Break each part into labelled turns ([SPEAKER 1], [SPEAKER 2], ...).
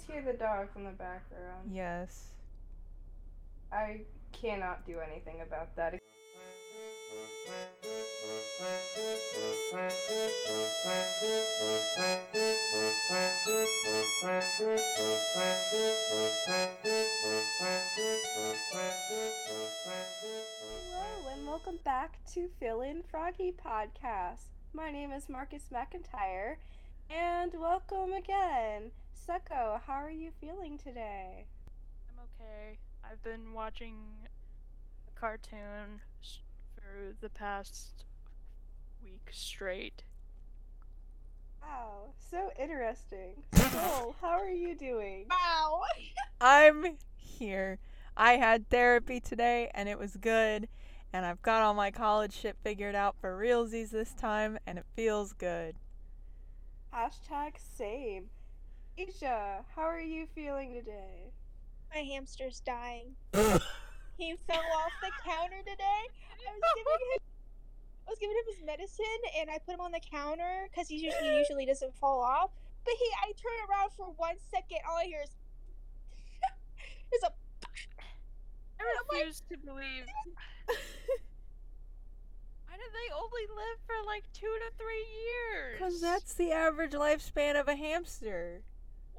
[SPEAKER 1] guys hear the dogs in the background?
[SPEAKER 2] Yes.
[SPEAKER 1] I cannot do anything about that. Hello and welcome back to Fill In Froggy Podcast. My name is Marcus McIntyre and welcome again. Sucko, how are you feeling today?
[SPEAKER 3] I'm okay. I've been watching a cartoon for the past week straight.
[SPEAKER 1] Wow, so interesting. Soul, how are you doing?
[SPEAKER 3] Wow!
[SPEAKER 2] I'm here. I had therapy today and it was good. And I've got all my college shit figured out for realsies this time and it feels good.
[SPEAKER 1] Hashtag same. Isha, how are you feeling today?
[SPEAKER 4] My hamster's dying. he fell off the counter today. I was giving him, I was giving him his medicine, and I put him on the counter because he usually, he usually doesn't fall off. But he, I turn around for one second, all I hear is, is a.
[SPEAKER 3] I refuse to believe. Why did they only live for like two to three years?
[SPEAKER 2] Because that's the average lifespan of a hamster.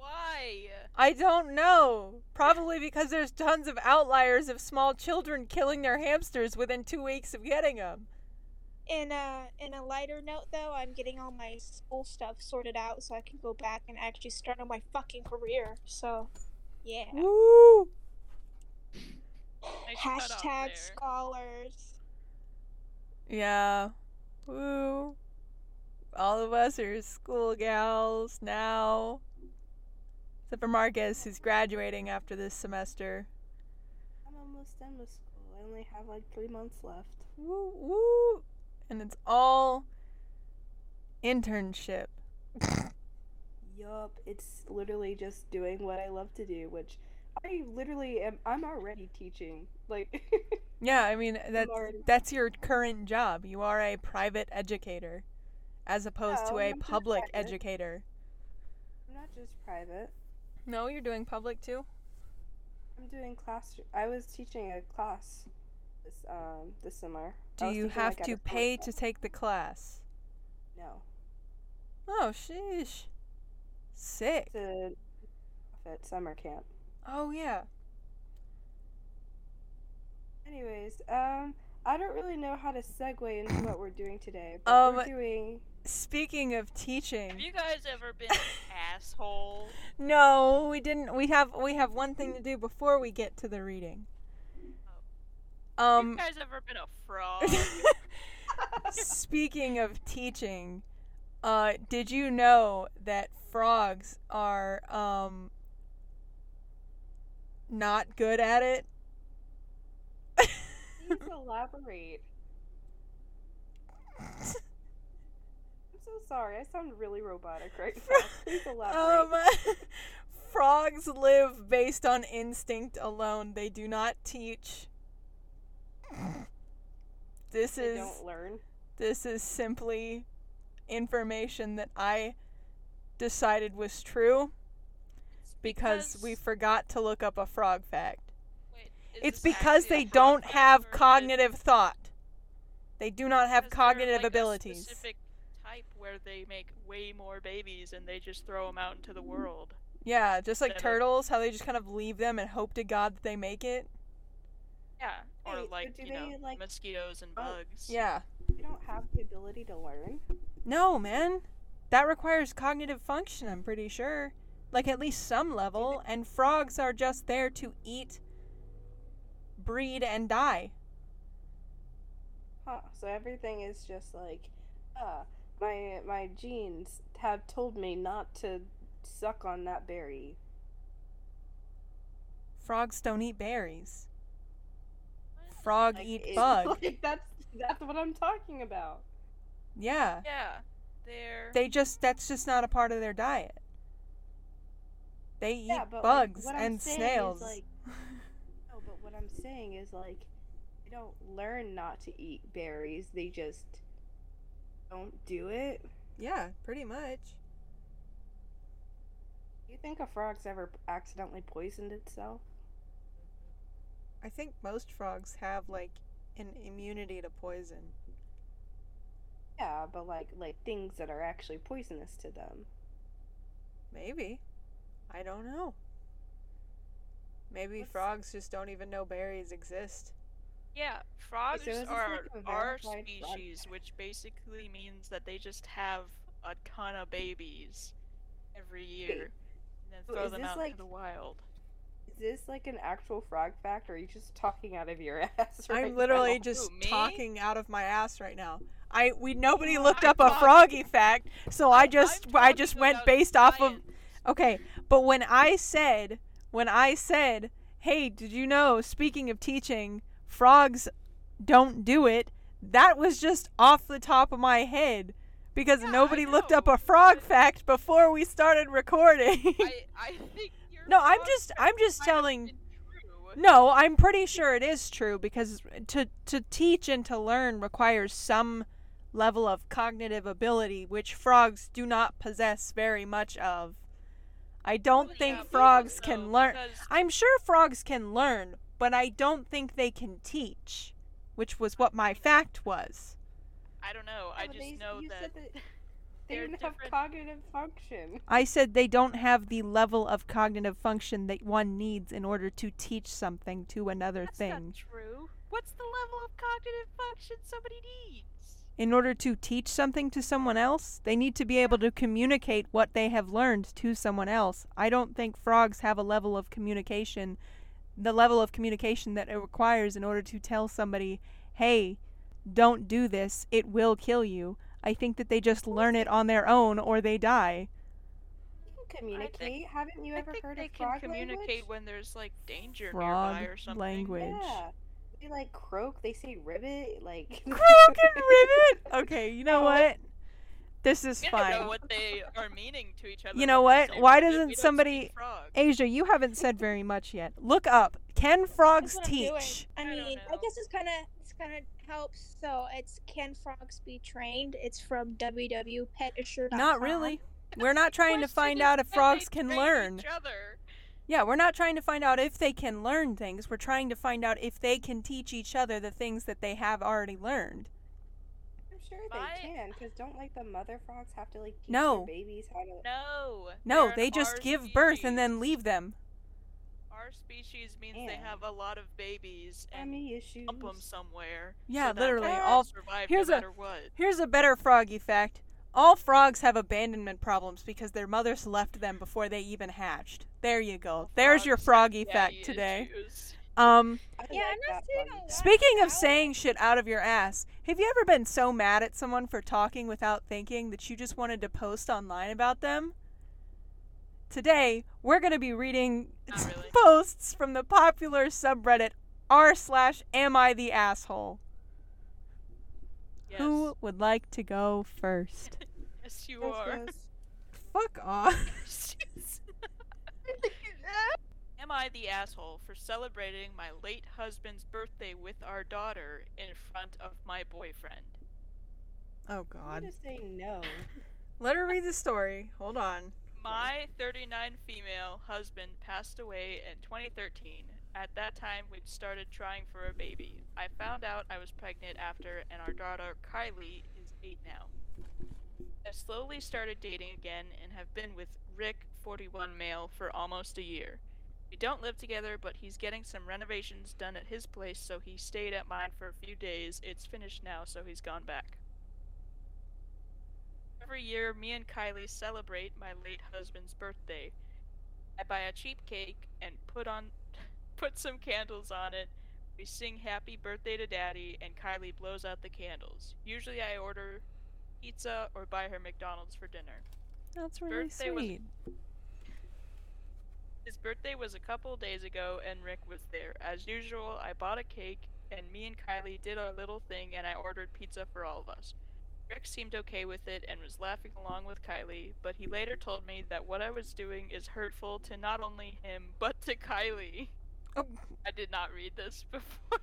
[SPEAKER 3] Why?
[SPEAKER 2] I don't know. Probably because there's tons of outliers of small children killing their hamsters within two weeks of getting them.
[SPEAKER 4] In a in a lighter note, though, I'm getting all my school stuff sorted out so I can go back and actually start on my fucking career. So, yeah.
[SPEAKER 2] Woo!
[SPEAKER 3] Nice
[SPEAKER 4] Hashtag scholars.
[SPEAKER 2] Yeah. Woo. All of us are school gals now. Except for Marcus, who's graduating after this semester.
[SPEAKER 1] I'm almost done with school. I only have like three months left.
[SPEAKER 2] Woo woo. And it's all internship.
[SPEAKER 1] Yup, it's literally just doing what I love to do, which I literally am. I'm already teaching. Like,
[SPEAKER 2] Yeah, I mean that's that's your current job. You are a private educator as opposed to a public
[SPEAKER 1] private.
[SPEAKER 2] educator.
[SPEAKER 1] I'm not just private.
[SPEAKER 2] No, you're doing public too?
[SPEAKER 1] I'm doing class. I was teaching a class this um this summer.
[SPEAKER 2] Do you have
[SPEAKER 1] like,
[SPEAKER 2] to pay to take the class?
[SPEAKER 1] No,
[SPEAKER 2] Oh, sheesh. Sick.
[SPEAKER 1] it's a at summer camp.
[SPEAKER 2] Oh yeah.
[SPEAKER 1] Anyways, um, I don't really know how to segue into what we're doing today. But
[SPEAKER 2] Um,
[SPEAKER 1] we're doing.
[SPEAKER 2] Speaking of teaching,
[SPEAKER 3] Have you guys ever been an asshole?
[SPEAKER 2] no, we didn't. We have we have one thing to do before we get to the reading.
[SPEAKER 3] Have
[SPEAKER 2] Um,
[SPEAKER 3] you guys ever been a frog?
[SPEAKER 2] speaking of teaching, uh, did you know that frogs are um not good at it?
[SPEAKER 1] Please elaborate. I'm so sorry. I sound really robotic right now. Please elaborate.
[SPEAKER 2] Um, frogs live based on instinct alone. They do not teach. This
[SPEAKER 1] they
[SPEAKER 2] is
[SPEAKER 1] don't learn.
[SPEAKER 2] this is simply information that I decided was true because we forgot to look up a frog fact.
[SPEAKER 3] Wait,
[SPEAKER 2] It's because they don't have
[SPEAKER 3] or is it-
[SPEAKER 2] cognitive thought. They do not have
[SPEAKER 3] is there,
[SPEAKER 2] cognitive
[SPEAKER 3] like, a
[SPEAKER 2] abilities.
[SPEAKER 3] specific type where they make way more babies and they just throw them out into the world.
[SPEAKER 2] Yeah, just like
[SPEAKER 3] Instead
[SPEAKER 2] turtles, how they just kind of leave them and hope to God that they make it.
[SPEAKER 3] Yeah, or
[SPEAKER 1] Wait,
[SPEAKER 3] like
[SPEAKER 1] do
[SPEAKER 3] you know
[SPEAKER 1] like-
[SPEAKER 3] mosquitoes and
[SPEAKER 1] Oh,
[SPEAKER 3] bugs.
[SPEAKER 2] Yeah.
[SPEAKER 1] They don't have the ability to learn.
[SPEAKER 2] No, man. That requires cognitive function, I'm pretty sure. Like at least some level, and frogs are just there to eat, breed, and die.
[SPEAKER 1] Huh. So everything is just like, uh, my my genes have told me not to suck on that berry.
[SPEAKER 2] Frogs don't eat berries. Frog
[SPEAKER 1] Like,
[SPEAKER 2] eat
[SPEAKER 1] it-
[SPEAKER 2] bugs.
[SPEAKER 1] Like, that's that's what I'm talking about.
[SPEAKER 2] Yeah.
[SPEAKER 3] Yeah, they're
[SPEAKER 2] They just that's just not a part of their diet. They eat
[SPEAKER 1] Yeah, but, like,
[SPEAKER 2] bugs
[SPEAKER 1] what
[SPEAKER 2] and snails.
[SPEAKER 1] like- No, but what I'm saying is like, they don't learn not to eat berries. They just don't do it.
[SPEAKER 2] yeah, pretty much.
[SPEAKER 1] Do you think a frog's ever accidentally poisoned itself?
[SPEAKER 2] I think most frogs have like an immunity to poison.
[SPEAKER 1] Yeah, but like like things that are actually poisonous to them.
[SPEAKER 2] Maybe. I don't know. Maybe
[SPEAKER 1] What's-
[SPEAKER 2] frogs just don't even know berries exist.
[SPEAKER 3] Yeah, frogs
[SPEAKER 1] is this
[SPEAKER 3] are
[SPEAKER 1] like
[SPEAKER 3] our
[SPEAKER 1] verified frog
[SPEAKER 3] species, which basically means that they just have a ton of babies every year, and then throw
[SPEAKER 1] is
[SPEAKER 3] them
[SPEAKER 1] this
[SPEAKER 3] out
[SPEAKER 1] like-
[SPEAKER 3] into the wild.
[SPEAKER 1] Is this like an actual frog fact, or are you just talking out of your ass? right
[SPEAKER 2] I'm literally
[SPEAKER 1] now?
[SPEAKER 2] just
[SPEAKER 3] Who,
[SPEAKER 2] talking out of my ass right now. I we nobody
[SPEAKER 3] No,
[SPEAKER 2] looked
[SPEAKER 3] I'm
[SPEAKER 2] up a
[SPEAKER 3] talking-
[SPEAKER 2] froggy fact, so I just I just went
[SPEAKER 3] about
[SPEAKER 2] based off of. Okay, but when I said, when I said, hey, did you know, speaking of teaching, frogs don't do it, that was just off the top of my head. Because
[SPEAKER 3] Yeah,
[SPEAKER 2] nobody looked up a frog fact before we started recording.
[SPEAKER 3] I, I think
[SPEAKER 2] no, I'm just I'm just telling. No, I'm pretty sure it is true because to to teach and to learn requires some level of cognitive ability which frogs do not possess very much of. I don't
[SPEAKER 3] Well,
[SPEAKER 2] think
[SPEAKER 3] yeah,
[SPEAKER 2] frogs can learn. I'm sure frogs can learn, but I don't think they can teach, which was what my fact was.
[SPEAKER 3] I don't know.
[SPEAKER 1] Oh,
[SPEAKER 3] I just
[SPEAKER 1] they-
[SPEAKER 3] know that
[SPEAKER 1] that they
[SPEAKER 3] they're
[SPEAKER 1] didn't have cognitive function.
[SPEAKER 2] I said they don't have the level of cognitive function that one needs in order to teach something to another thing.
[SPEAKER 3] that's
[SPEAKER 2] thing.
[SPEAKER 3] not true. What's the level of cognitive function somebody needs?
[SPEAKER 2] in order to teach something to someone else, they need to be able to communicate what they have learned to someone else. I don't think frogs have a level of communication, the level of communication that it requires in order to tell somebody, hey, don't do this, it will kill you. I think that they just learn it on their own or they die.
[SPEAKER 1] You can communicate. Haven't you ever
[SPEAKER 3] I
[SPEAKER 1] ever
[SPEAKER 3] think
[SPEAKER 1] heard
[SPEAKER 3] they
[SPEAKER 1] of
[SPEAKER 3] can communicate
[SPEAKER 1] language?
[SPEAKER 3] when there's like danger
[SPEAKER 2] Frog
[SPEAKER 3] nearby or something.
[SPEAKER 2] language.
[SPEAKER 1] Yeah. They like croak. They say ribbit. Like
[SPEAKER 2] Croak and ribbit! Okay, you know what? This is fine.
[SPEAKER 3] know what they are meaning to each other.
[SPEAKER 2] You know what? Why doesn't somebody- Asia, you haven't said very much yet. Look up. Can frogs
[SPEAKER 4] That's what I'm doing.
[SPEAKER 2] teach?
[SPEAKER 4] I
[SPEAKER 3] I
[SPEAKER 4] mean, I
[SPEAKER 3] know.
[SPEAKER 4] guess it's kind of it's kind of helps. So it's can frogs be trained? It's from www.petassure.com.
[SPEAKER 2] Not really. We're not trying to find out if
[SPEAKER 3] can
[SPEAKER 2] frogs
[SPEAKER 3] they
[SPEAKER 2] can
[SPEAKER 3] train
[SPEAKER 2] learn.
[SPEAKER 3] Each other?
[SPEAKER 2] Yeah, we're not trying to find out if they can learn things. We're trying to find out if they can teach each other the things that they have already learned.
[SPEAKER 1] I'm sure
[SPEAKER 3] My-
[SPEAKER 1] they can, because don't like the mother frogs have to like teach
[SPEAKER 2] No.
[SPEAKER 1] their babies how to.
[SPEAKER 3] No.
[SPEAKER 2] No,
[SPEAKER 3] they're
[SPEAKER 2] they
[SPEAKER 3] an
[SPEAKER 2] just
[SPEAKER 3] R
[SPEAKER 2] give birth and then leave them.
[SPEAKER 3] Our species means they have a lot of babies and
[SPEAKER 1] Mommy issues.
[SPEAKER 3] dump them somewhere.
[SPEAKER 2] Yeah,
[SPEAKER 3] so
[SPEAKER 2] literally, all-
[SPEAKER 3] survive
[SPEAKER 2] here's a-
[SPEAKER 3] no matter what.
[SPEAKER 2] Here's a better froggy fact. All frogs have abandonment problems because their mothers left them before they even hatched. There you go. There's your
[SPEAKER 3] Frogs have
[SPEAKER 2] froggy fact today.
[SPEAKER 3] issues.
[SPEAKER 2] Um
[SPEAKER 4] Yeah,
[SPEAKER 1] like
[SPEAKER 4] I'm not saying a lot
[SPEAKER 2] Speaking of saying shit out of your ass, have you ever been so mad at someone for talking without thinking that you just wanted to post online about them? Today, we're going to be reading
[SPEAKER 3] really.
[SPEAKER 2] posts from the popular subreddit r slash am I the asshole.
[SPEAKER 3] Yes.
[SPEAKER 2] Who would like to go first?
[SPEAKER 3] Yes, you
[SPEAKER 1] Yes,
[SPEAKER 3] are.
[SPEAKER 1] yes.
[SPEAKER 2] Fuck off.
[SPEAKER 3] Am I the asshole for celebrating my late husband's birthday with our daughter in front of my boyfriend?
[SPEAKER 2] Oh
[SPEAKER 1] I'm
[SPEAKER 2] god.
[SPEAKER 1] just saying no.
[SPEAKER 2] Let her read the story. Hold on.
[SPEAKER 3] My 39 female husband passed away in 2013. At that time, we'd started trying for a baby. I found out I was pregnant after, and our daughter Kylie is 8 now. I slowly started dating again and have been with Rick, 41 male, for almost a year. We don't live together, but he's getting some renovations done at his place, so he stayed at mine for a few days. It's finished now, so he's gone back. Every year, me and Kylie celebrate my late husband's birthday. I buy a cheap cake and put on put some candles on it. We sing happy birthday to daddy and Kylie blows out the candles. Usually I order pizza or buy her McDonald's for dinner.
[SPEAKER 2] That's really
[SPEAKER 3] Birthday was-
[SPEAKER 2] sweet.
[SPEAKER 3] His birthday was a couple days ago and Rick was there. As usual, I bought a cake and me and Kylie did our little thing and I ordered pizza for all of us. Rick seemed okay with it and was laughing along with Kylie, but he later told me that what I was doing is hurtful to not only him but to Kylie.
[SPEAKER 2] Oh.
[SPEAKER 3] I did not read this before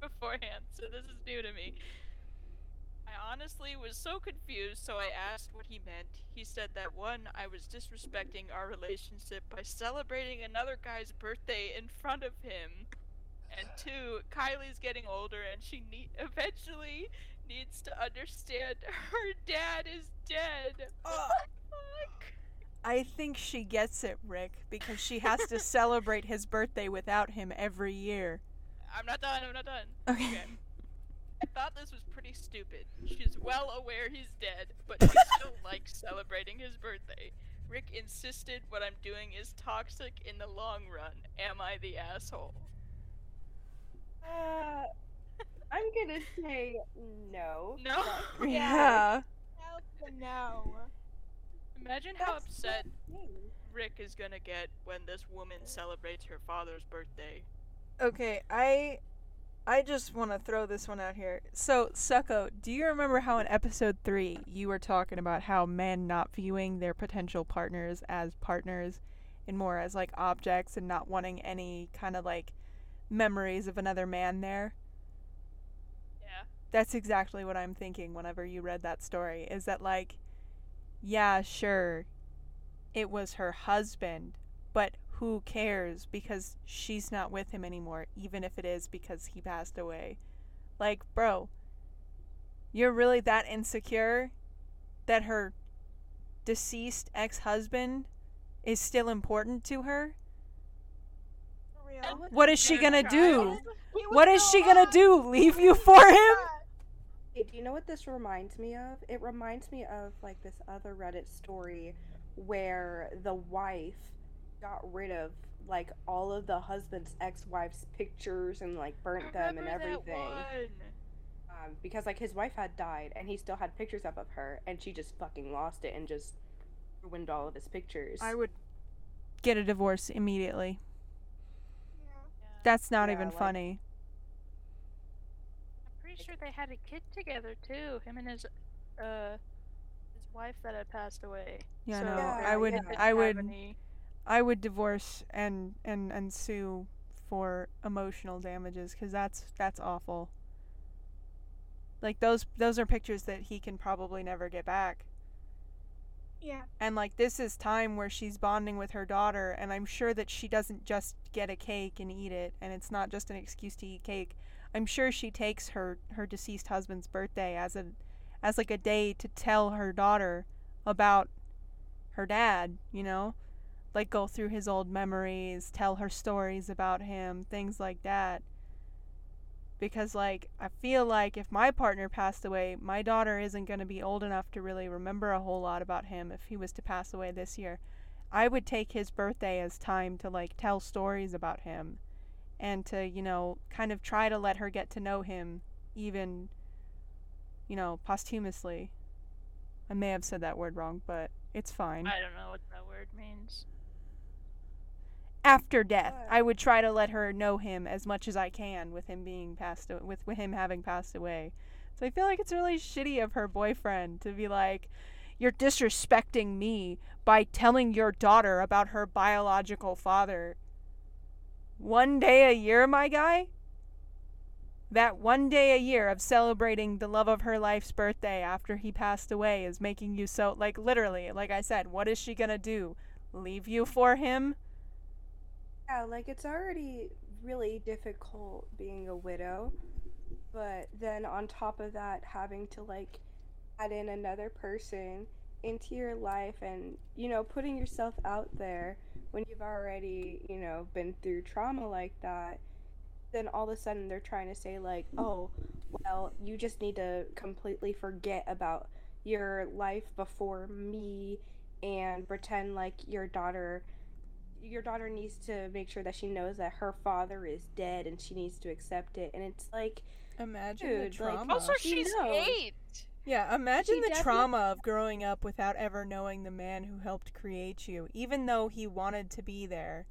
[SPEAKER 3] beforehand, so this is new to me. I honestly was so confused, so I asked what he meant. He said that one, I was disrespecting our relationship by celebrating another guy's birthday in front of him. And two, Kylie's getting older and she ne- eventually needs to understand her dad is dead.
[SPEAKER 2] Ugh.
[SPEAKER 3] Fuck.
[SPEAKER 2] I think she gets it, Rick, because she has to celebrate his birthday without him every year.
[SPEAKER 3] I'm not done, I'm not done.
[SPEAKER 2] Okay.
[SPEAKER 3] I thought this was pretty stupid. She's well aware he's dead, but she still likes celebrating his birthday. Rick insisted what I'm doing is toxic in the long run. Am I the asshole?
[SPEAKER 1] Uh, I'm gonna say no.
[SPEAKER 3] No.
[SPEAKER 1] but-
[SPEAKER 2] Yeah.
[SPEAKER 4] Hell no.
[SPEAKER 3] Imagine how upset. Rick is gonna get when this woman celebrates her father's birthday.
[SPEAKER 2] Okay, I I just want to throw this one out here. So, Sucko, do you remember how in episode 3 you were talking about how men not viewing their potential partners as partners and more as like objects and not wanting any kind of like memories of another man there?
[SPEAKER 3] Yeah.
[SPEAKER 2] That's exactly what I'm thinking whenever you read that story. Is that like, yeah, sure, it was her husband, but who cares because she's not with him anymore, even if it is because he passed away. Like, bro, you're really that insecure that her deceased ex husband is still important to her?
[SPEAKER 4] Real.
[SPEAKER 2] What is she gonna do?
[SPEAKER 3] child?
[SPEAKER 4] He was
[SPEAKER 2] What is she gonna do? Leave you for him?
[SPEAKER 1] Hey, do you know what this reminds me of? It reminds me of like this other Reddit story where the wife got rid of like all of the husband's ex-wife's pictures and like burnt them and
[SPEAKER 3] Remember that
[SPEAKER 1] everything.
[SPEAKER 3] one.
[SPEAKER 1] Um, because like his wife had died and he still had pictures up of her and she just fucking lost it and just ruined all of his pictures.
[SPEAKER 2] I would get a divorce immediately.
[SPEAKER 4] Yeah.
[SPEAKER 3] Yeah.
[SPEAKER 2] That's not
[SPEAKER 1] Yeah,
[SPEAKER 2] even
[SPEAKER 1] like-
[SPEAKER 2] funny.
[SPEAKER 3] I'm pretty sure they had a kid together too. Him and his uh his wife that had passed away.
[SPEAKER 2] Yeah,
[SPEAKER 3] so
[SPEAKER 2] no,
[SPEAKER 1] Yeah,
[SPEAKER 2] I would, I would,
[SPEAKER 3] any-
[SPEAKER 2] I would divorce and and and sue for emotional damages because that's that's awful. Like those those are pictures that he can probably never get back.
[SPEAKER 4] Yeah.
[SPEAKER 2] And like this is time where she's bonding with her daughter and I'm sure that she doesn't just get a cake and eat it and it's not just an excuse to eat cake. I'm sure she takes her her deceased husband's birthday as a as like a day to tell her daughter about her dad, you know? Like go through his old memories, tell her stories about him, things like that. Because like I feel like if my partner passed away, my daughter isn't going to be old enough to really remember a whole lot about him if he was to pass away this year. I would take his birthday as time to like tell stories about him and to, you know, kind of try to let her get to know him even you know, posthumously. I may have said that word wrong, but it's fine.
[SPEAKER 3] I don't know what that word means.
[SPEAKER 2] After death, I would try to let her know him as much as I can with him being passed with, with him having passed away. So I feel like it's really shitty of her boyfriend to be like, "You're disrespecting me by telling your daughter about her biological father." One day a year, my guy? That one day a year of celebrating the love of her life's birthday after he passed away is making you so like literally, like I said, what is she going to do? Leave you for him?
[SPEAKER 1] Yeah, like it's already really difficult being a widow, but then on top of that, having to like add in another person into your life and, you know, putting yourself out there when you've already, you know, been through trauma like that, then all of a sudden they're trying to say, like, oh, well, you just need to completely forget about your life before me and pretend like your daughter your daughter needs to make sure that she knows that her father is dead and she needs to accept it and it's like
[SPEAKER 2] Imagine
[SPEAKER 1] Dude,
[SPEAKER 2] the
[SPEAKER 1] like-
[SPEAKER 2] trauma.
[SPEAKER 3] Also, she's
[SPEAKER 1] knows.
[SPEAKER 3] eight.
[SPEAKER 2] yeah, imagine
[SPEAKER 1] she
[SPEAKER 2] the
[SPEAKER 1] definitely-
[SPEAKER 2] trauma of growing up without ever knowing the man who helped create you, even though he wanted to be there.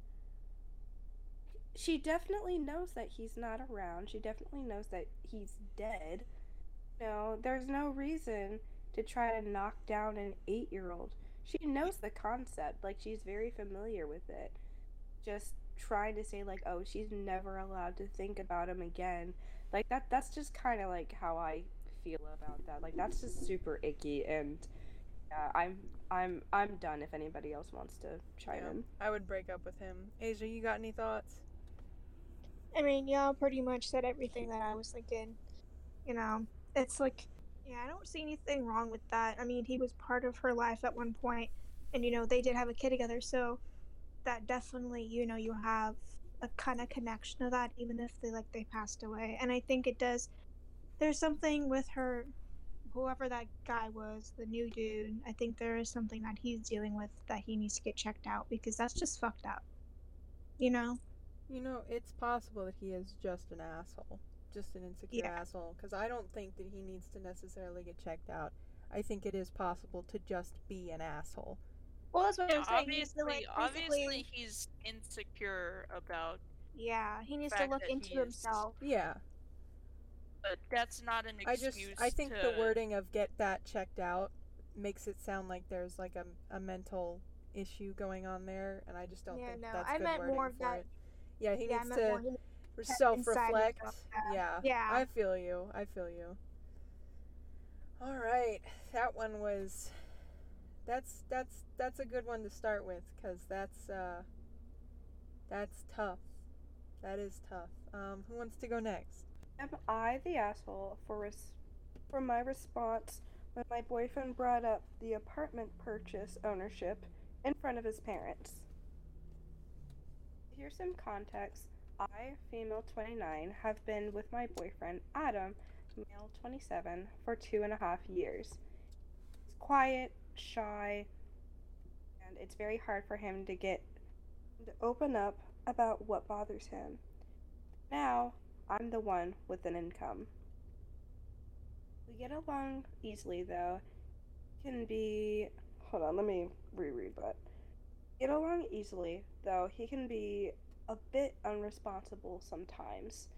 [SPEAKER 1] she definitely knows that he's not around she definitely knows that he's dead no there's no reason to try to knock down an eight year old she knows the concept like she's very familiar with it just trying to say like oh she's never allowed to think about him again like that that's just kind of like how i feel about that. Like that's just super icky and yeah, I'm I'm I'm done if anybody else wants to chime
[SPEAKER 2] Yeah.
[SPEAKER 1] in.
[SPEAKER 2] I would break up with him. Asia, you got any thoughts?
[SPEAKER 4] I mean, y'all pretty much said everything that I was thinking. You know, it's like, yeah, I don't see anything wrong with that. I mean, he was part of her life at one point, and you know, they did have a kid together, so that definitely, you know, you have a kind of connection to that, even if they like they passed away. And I think it does. There's something with her, whoever that guy was, the new dude. I think there is something that he's dealing with that he needs to get checked out because that's just fucked up. You know.
[SPEAKER 2] You know, it's possible that he is just an asshole, just an insecure
[SPEAKER 4] Yeah.
[SPEAKER 2] asshole. Because I don't think that he needs to necessarily get checked out. I think it is possible to just be an asshole.
[SPEAKER 4] Well, that's what
[SPEAKER 3] Yeah,
[SPEAKER 4] I'm saying.
[SPEAKER 3] Obviously,
[SPEAKER 4] to, like, basically-
[SPEAKER 3] obviously, he's insecure about,
[SPEAKER 4] Yeah, he needs to look into
[SPEAKER 3] he
[SPEAKER 4] himself.
[SPEAKER 2] Yeah,
[SPEAKER 3] but that's not an excuse.
[SPEAKER 2] I just I think
[SPEAKER 3] to,
[SPEAKER 2] the wording of "get that checked out" makes it sound like there's like a, a mental issue going on there, and I just don't
[SPEAKER 4] Yeah,
[SPEAKER 2] think
[SPEAKER 4] no,
[SPEAKER 2] that's
[SPEAKER 4] I
[SPEAKER 2] good
[SPEAKER 4] meant
[SPEAKER 2] wording
[SPEAKER 4] more of
[SPEAKER 2] for
[SPEAKER 4] that-
[SPEAKER 2] it. Yeah, he
[SPEAKER 4] yeah,
[SPEAKER 2] needs
[SPEAKER 4] meant more
[SPEAKER 2] to
[SPEAKER 4] he-
[SPEAKER 2] self-reflect. Yeah.
[SPEAKER 4] Yeah.
[SPEAKER 2] I feel you. I feel you. All right, that one was. That's that's that's a good one to start with because that's uh. That's tough. That is tough. Um, who wants to go next?
[SPEAKER 1] Am I the asshole for res- for my response when my boyfriend brought up the apartment purchase ownership in front of his parents? Here's some context. I, female 29, have been with my boyfriend, Adam, male 27, for two and a half years. He's quiet, shy, and it's very hard for him to get to open up about what bothers him. Now, I'm the one with an income. We get along easily, though. Can be. Hold on, let me reread that. Get along easily, though he can be a bit unresponsible sometimes.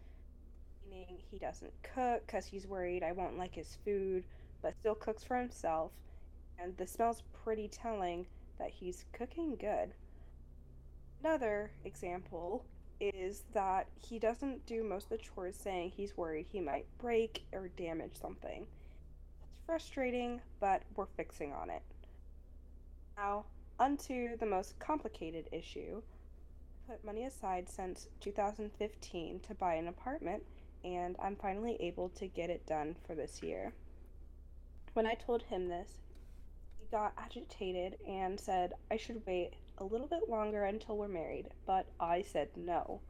[SPEAKER 1] Meaning he doesn't cook because he's worried I won't like his food, but still cooks for himself. And the smell's pretty telling that he's cooking good. Another example is that he doesn't do most of the chores saying he's worried he might break or damage something. It's frustrating, but we're fixing on it. Now, onto the most complicated issue. Put money aside since 2015 to buy an apartment, and I'm finally able to get it done for this year. When I told him this, he got agitated and said I should wait a little bit longer until we're married, but I said no.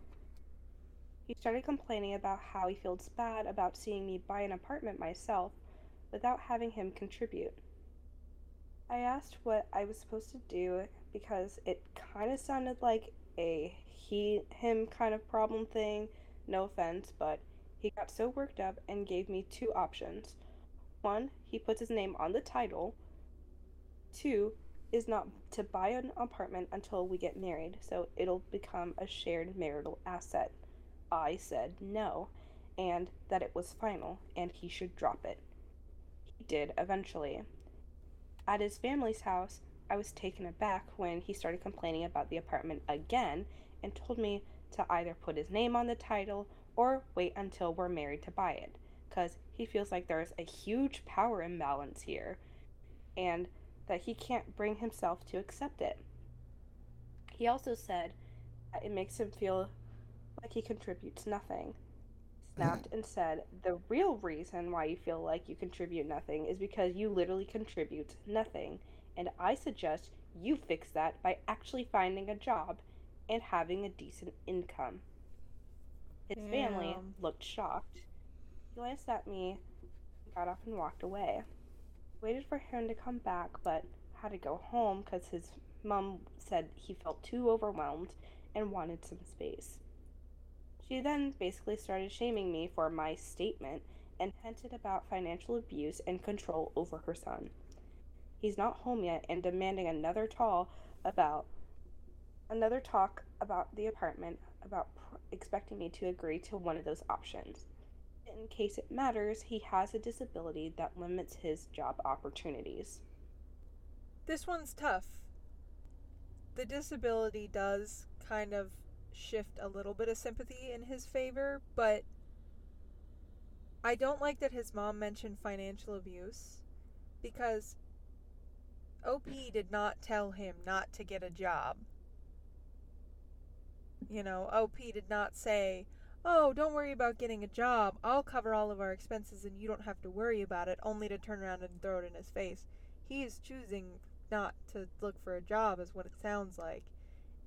[SPEAKER 1] He started complaining about how he feels bad about seeing me buy an apartment myself without having him contribute. I asked what I was supposed to do because it kind of sounded like a he him kind of problem thing. No offense, but he got so worked up and gave me two options. One, he puts his name on the title. Two, is not to buy an apartment until we get married, so it'll become a shared marital asset. I said no, and that it was final, and he should drop it. He did eventually. At his family's house, I was taken aback when he started complaining about the apartment again and told me to either put his name on the title or wait until we're married to buy it, because he feels like there's a huge power imbalance here, and that he can't bring himself to accept it. He also said that it makes him feel like he contributes nothing. Snapped and said, The real reason why you feel like you contribute nothing is because you literally contribute nothing, and I suggest you fix that by actually finding a job and having a decent income. His family looked shocked. He glanced at me, got up, and walked away waited for him to come back, but had to go home because his mom said he felt too overwhelmed and wanted some space. She then basically started shaming me for my statement and hinted about financial abuse and control over her son. He's not home yet and demanding another tall about another talk about the apartment about pr- expecting me to agree to one of those options in case it matters, he has a disability that limits his job opportunities.
[SPEAKER 2] This one's tough. The disability does kind of shift a little bit of sympathy in his favor, but I don't like that his mom mentioned financial abuse because OP did not tell him not to get a job. You know, OP did not say, Oh, don't worry about getting a job. I'll cover all of our expenses and you don't have to worry about it, only to turn around and throw it in his face. He is choosing not to look for a job, is what it sounds like.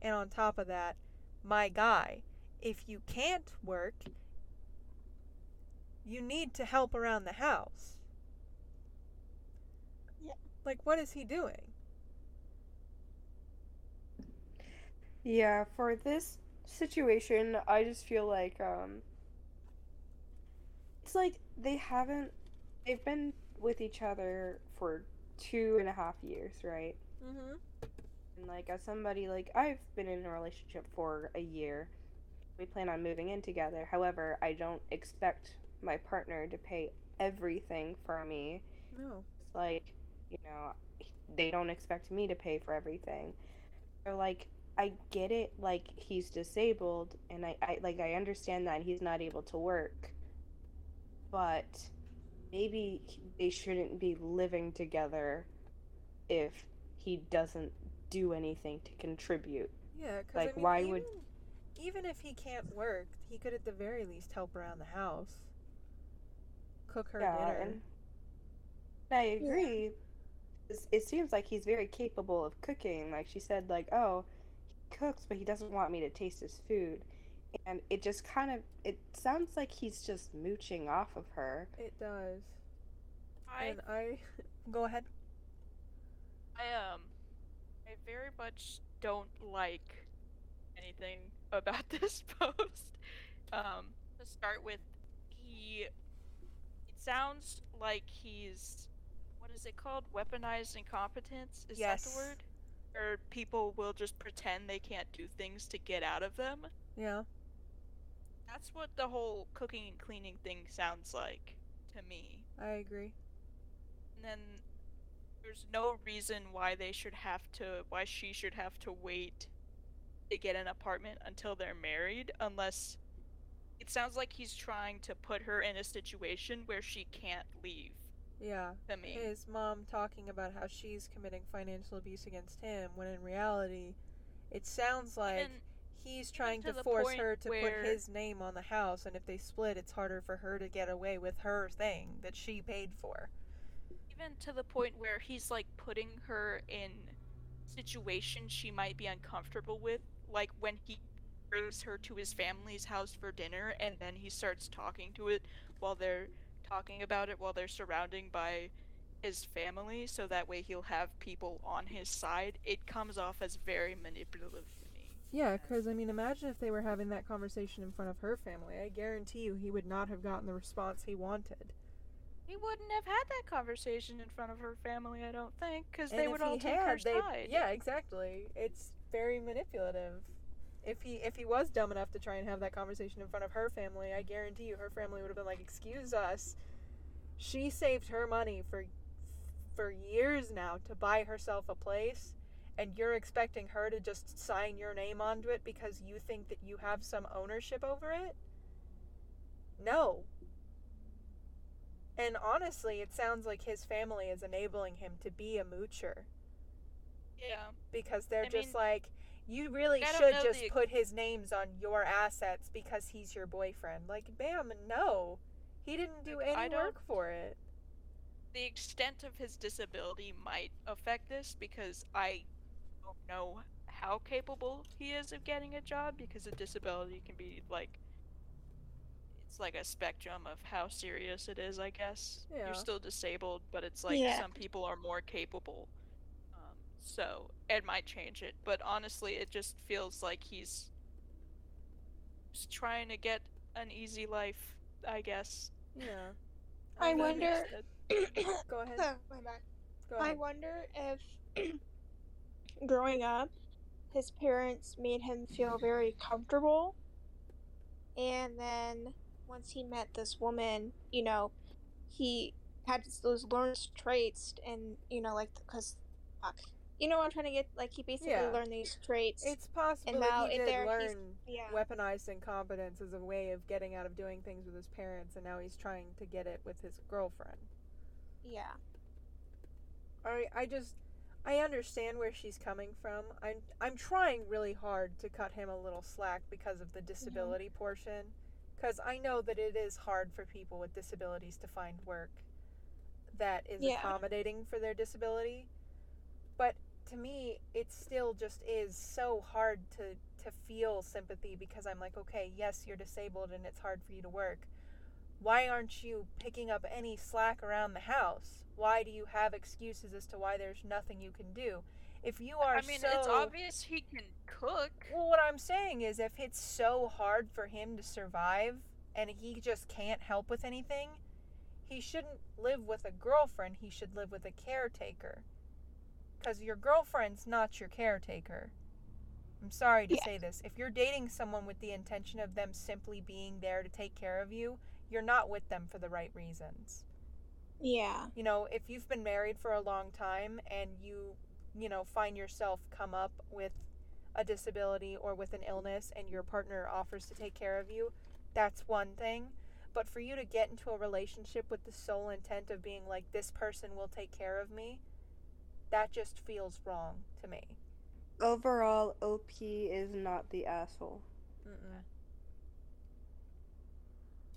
[SPEAKER 2] And on top of that, my guy, if you can't work, you need to help around the house. Like, what is he doing?
[SPEAKER 1] Yeah, for this situation, I just feel like um it's like they haven't they've been with each other for two and a half years, right?
[SPEAKER 2] Mm-hmm.
[SPEAKER 1] And like as somebody like I've been in a relationship for a year. We plan on moving in together. However, I don't expect my partner to pay everything for me.
[SPEAKER 2] No.
[SPEAKER 1] It's like, you know, they don't expect me to pay for everything. So like I get it like he's disabled and I, I like I understand that he's not able to work. But maybe they shouldn't be living together if he doesn't do anything to contribute.
[SPEAKER 2] Yeah, because
[SPEAKER 1] Like,
[SPEAKER 2] I mean,
[SPEAKER 1] why
[SPEAKER 2] even,
[SPEAKER 1] would-
[SPEAKER 2] even if he can't work, he could at the very least help around the house, cook her dinner.
[SPEAKER 1] and I agree. It's- It seems like he's very capable of cooking. Like she said, like, oh, he cooks, but he doesn't want me to taste his food. And it just kind of it sounds like he's just mooching off of her.
[SPEAKER 2] It does.
[SPEAKER 3] I
[SPEAKER 2] And I go ahead.
[SPEAKER 3] I um I very much don't like anything about this post. Um to start with he it sounds like he's what is it called? Weaponized incompetence? Is that the word? Or people will just pretend they can't do things to get out of them.
[SPEAKER 2] Yeah.
[SPEAKER 3] That's what the whole cooking and cleaning thing sounds like to me.
[SPEAKER 2] I agree.
[SPEAKER 3] And then there's no reason why they should have to why she should have to wait to get an apartment until they're married unless it sounds like he's trying to put her in a situation where she can't leave
[SPEAKER 2] Yeah.
[SPEAKER 3] to me.
[SPEAKER 2] His mom talking about how she's committing financial abuse against him, when in reality, it sounds like
[SPEAKER 3] Even-
[SPEAKER 2] he's trying
[SPEAKER 3] to
[SPEAKER 2] to, force her to put his name on the house, and if they split, it's harder for her to get away with her thing that she paid for.
[SPEAKER 3] even to the point where he's like putting her in situations she might be uncomfortable with like when he brings her to his family's house for dinner and then he starts talking to it while they're talking about it while they're surrounding by his family so that way he'll have people on his side it comes off as very manipulative to me
[SPEAKER 2] Yeah, because I mean, imagine if they were having that conversation in front of her family. I guarantee you he would not have gotten the response he wanted.
[SPEAKER 3] he wouldn't have had that conversation in front of her family i don't think because they would all take her
[SPEAKER 2] they-
[SPEAKER 3] side
[SPEAKER 2] Yeah, exactly. It's very manipulative. If he if he was dumb enough to try and have that conversation in front of her family, I guarantee you her family would have been like, "Excuse us." She saved her money for for years now to buy herself a place, and you're expecting her to just sign your name onto it because you think that you have some ownership over it? No. And honestly, it sounds like his family is enabling him to be a moocher
[SPEAKER 3] yeah
[SPEAKER 2] because they're
[SPEAKER 3] I
[SPEAKER 2] just
[SPEAKER 3] mean,
[SPEAKER 2] like you really
[SPEAKER 3] I
[SPEAKER 2] should just
[SPEAKER 3] the-
[SPEAKER 2] put his names on your assets because he's your boyfriend. Like, bam, no. He didn't do
[SPEAKER 3] Look,
[SPEAKER 2] any
[SPEAKER 3] I
[SPEAKER 2] work for it.
[SPEAKER 3] the extent of his disability might affect this because I don't know how capable he is of getting a job because a disability can be like it's like a spectrum of how serious it is, I guess.
[SPEAKER 2] Yeah.
[SPEAKER 3] You're still disabled, but it's like
[SPEAKER 4] Yeah.
[SPEAKER 3] some people are more capable. So it might change it, but honestly, it just feels like he's just trying to get an easy life, I guess.
[SPEAKER 2] Yeah.
[SPEAKER 4] I
[SPEAKER 2] mean,
[SPEAKER 4] wonder-
[SPEAKER 2] Go ahead.
[SPEAKER 4] Oh, my bad.
[SPEAKER 2] Go
[SPEAKER 4] I wonder if growing up, his parents made him feel very comfortable. And then once he met this woman, you know, he had those learned traits and, you know, like, because, fuck, you know, I'm trying to get like he basically
[SPEAKER 2] Yeah.
[SPEAKER 4] learned these traits.
[SPEAKER 2] It's possible and
[SPEAKER 4] now
[SPEAKER 2] that he did
[SPEAKER 4] there-
[SPEAKER 2] learn
[SPEAKER 4] yeah.
[SPEAKER 2] weaponized incompetence as a way of getting out of doing things with his parents, and now he's trying to get it with his girlfriend.
[SPEAKER 4] yeah.
[SPEAKER 2] I I just I understand where she's coming from. I'm I'm trying really hard to cut him a little slack because of the disability portion, because I know that it is hard for people with disabilities to find work that is
[SPEAKER 4] Yeah.
[SPEAKER 2] accommodating for their disability. But to me, it still just is so hard to to feel sympathy because I'm like, okay, yes, you're disabled and it's hard for you to work. Why aren't you picking up any slack around the house? Why do you have excuses as to why there's nothing you can do? If you are
[SPEAKER 3] I mean,
[SPEAKER 2] so
[SPEAKER 3] it's obvious he can cook.
[SPEAKER 2] well, what I'm saying is, if it's so hard for him to survive and he just can't help with anything, he shouldn't live with a girlfriend. He should live with a caretaker. Because your girlfriend's not your caretaker. I'm sorry to
[SPEAKER 4] Yeah.
[SPEAKER 2] say this. If you're dating someone with the intention of them simply being there to take care of you, you're not with them for the right reasons
[SPEAKER 4] Yeah.
[SPEAKER 2] you know, if you've been married for a long time and you, you know, find yourself come up with a disability or with an illness and your partner offers to take care of you, that's one thing. But for you to get into a relationship with the sole intent of being like, this person will take care of me, that just feels wrong to me.
[SPEAKER 1] Overall, OP is not the asshole.
[SPEAKER 2] Mm-mm.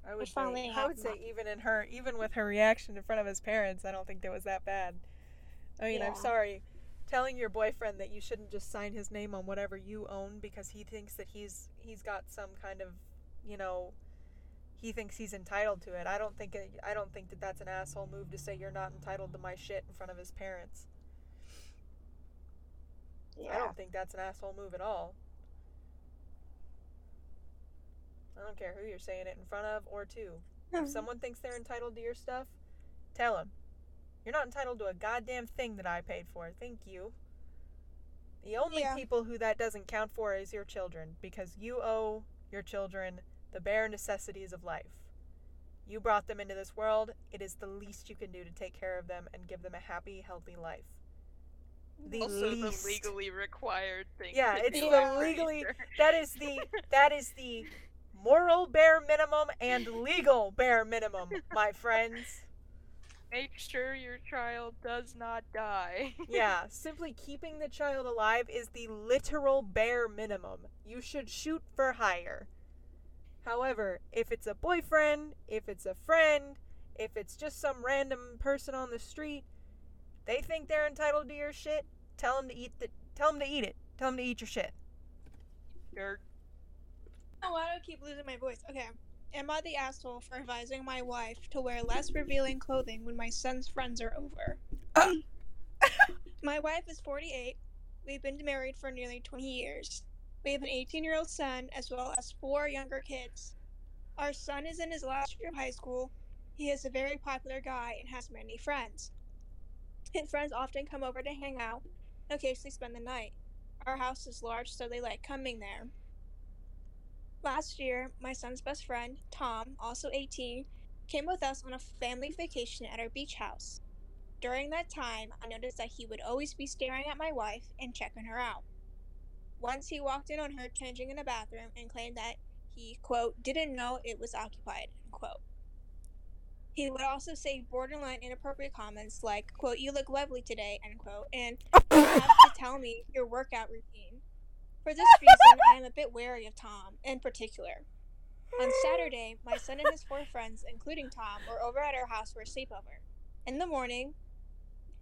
[SPEAKER 2] I would say, I would say even in her, even with her reaction in front of his parents, I don't think that was that bad. I mean, I'm sorry, telling your boyfriend that you shouldn't just sign his name on whatever you own because he thinks that he's he's got some kind of, you know, he thinks he's entitled to it. I don't think it, I don't think that that's an asshole move to say you're not entitled to my shit in front of his parents.
[SPEAKER 4] Yeah.
[SPEAKER 2] I don't think that's an asshole move at all. I don't care who you're saying it in front of or to. If someone thinks they're entitled to your stuff, tell them. You're not entitled to a goddamn thing that I paid for. Thank you. The only
[SPEAKER 4] Yeah.
[SPEAKER 2] people who that doesn't count for is your children because you owe your children the bare necessities of life. You brought them into this world. It is the least you can do to take care of them and give them a happy, healthy life. The
[SPEAKER 3] also,
[SPEAKER 2] least.
[SPEAKER 3] the legally required thing.
[SPEAKER 2] Yeah, it's the legally-
[SPEAKER 3] sure.
[SPEAKER 2] That is the that is the moral bare minimum and legal bare minimum, my friends.
[SPEAKER 3] Make sure your child does not die.
[SPEAKER 2] Yeah, simply keeping the child alive is the literal bare minimum. You should shoot for higher. However, if it's a boyfriend, if it's a friend, if it's just some random person on the street, they think they're entitled to your shit. Tell them to eat the. Tell them to eat it. Tell them to eat your shit.
[SPEAKER 3] You're
[SPEAKER 4] Oh, why do I keep losing my voice? Okay. Am I the asshole for advising my wife to wear less revealing clothing when my son's friends are over? my wife is 48. We've been married for nearly 20 years. We have an 18 year old son as well as four younger kids. Our son is in his last year of high school. He is a very popular guy and has many friends. His friends often come over to hang out and occasionally spend the night. Our house is large, so they like coming there. Last year, my son's best friend, Tom, also 18, came with us on a family vacation at our beach house. During that time, I noticed that he would always be staring at my wife and checking her out. Once he walked in on her changing in the bathroom and claimed that he, quote, didn't know it was occupied, quote. He would also say borderline inappropriate comments like, quote, you look lovely today, end quote, and have to tell me your workout routine. For this reason, I am a bit wary of Tom in particular. On Saturday, my son and his four friends, including Tom, were over at our house for a sleepover. In the morning,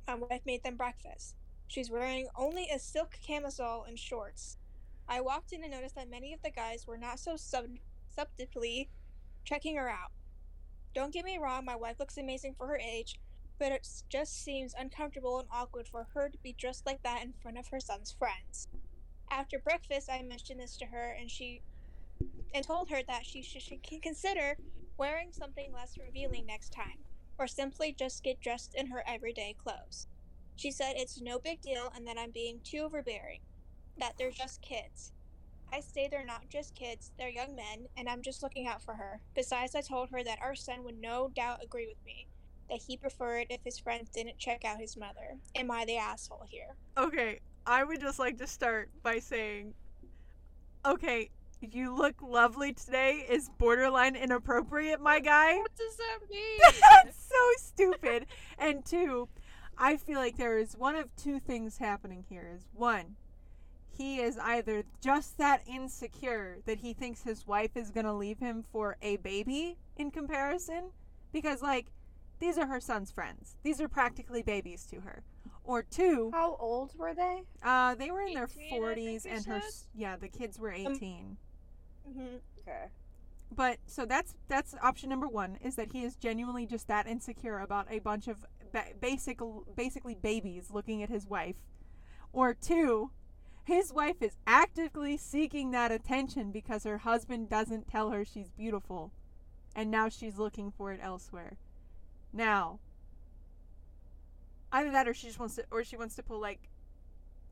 [SPEAKER 4] my wife made them breakfast. She's wearing only a silk camisole and shorts. I walked in and noticed that many of the guys were not so sub- subtly checking her out. Don't get me wrong, my wife looks amazing for her age, but it just seems uncomfortable and awkward for her to be dressed like that in front of her son's friends. After breakfast, I mentioned this to her, and she and told her that she should, consider wearing something less revealing next time, or simply just get dressed in her everyday clothes. She said it's no big deal and that I'm being too overbearing, that they're just kids. I say they're not just kids, they're young men, and I'm just looking out for her. Besides, I told her that our son would no doubt agree with me, that he preferred if his friends didn't check out his mother. Am I the asshole here?
[SPEAKER 2] Okay, I would just like to start by saying, okay, you look lovely today is borderline inappropriate, my guy.
[SPEAKER 3] What does that mean?
[SPEAKER 2] That's so stupid. And two, I feel like there is one of two things happening here. Is one, he is either just that insecure that he thinks his wife is gonna leave him for a baby in comparison, because like these are her son's friends. These are practically babies to her. Or two,
[SPEAKER 1] How old were they?
[SPEAKER 2] uh, they were in their
[SPEAKER 3] 18, I think
[SPEAKER 2] forties, and her
[SPEAKER 3] said?
[SPEAKER 2] yeah, the kids were eighteen.
[SPEAKER 4] Mm-hmm.
[SPEAKER 1] Okay.
[SPEAKER 2] But so that's that's option number one is that he is genuinely just that insecure about a bunch of ba- basic basically babies looking at his wife, or two, his wife is actively seeking that attention because her husband doesn't tell her she's beautiful, and now she's looking for it elsewhere. Now, either that or she just wants to, or she wants to pull like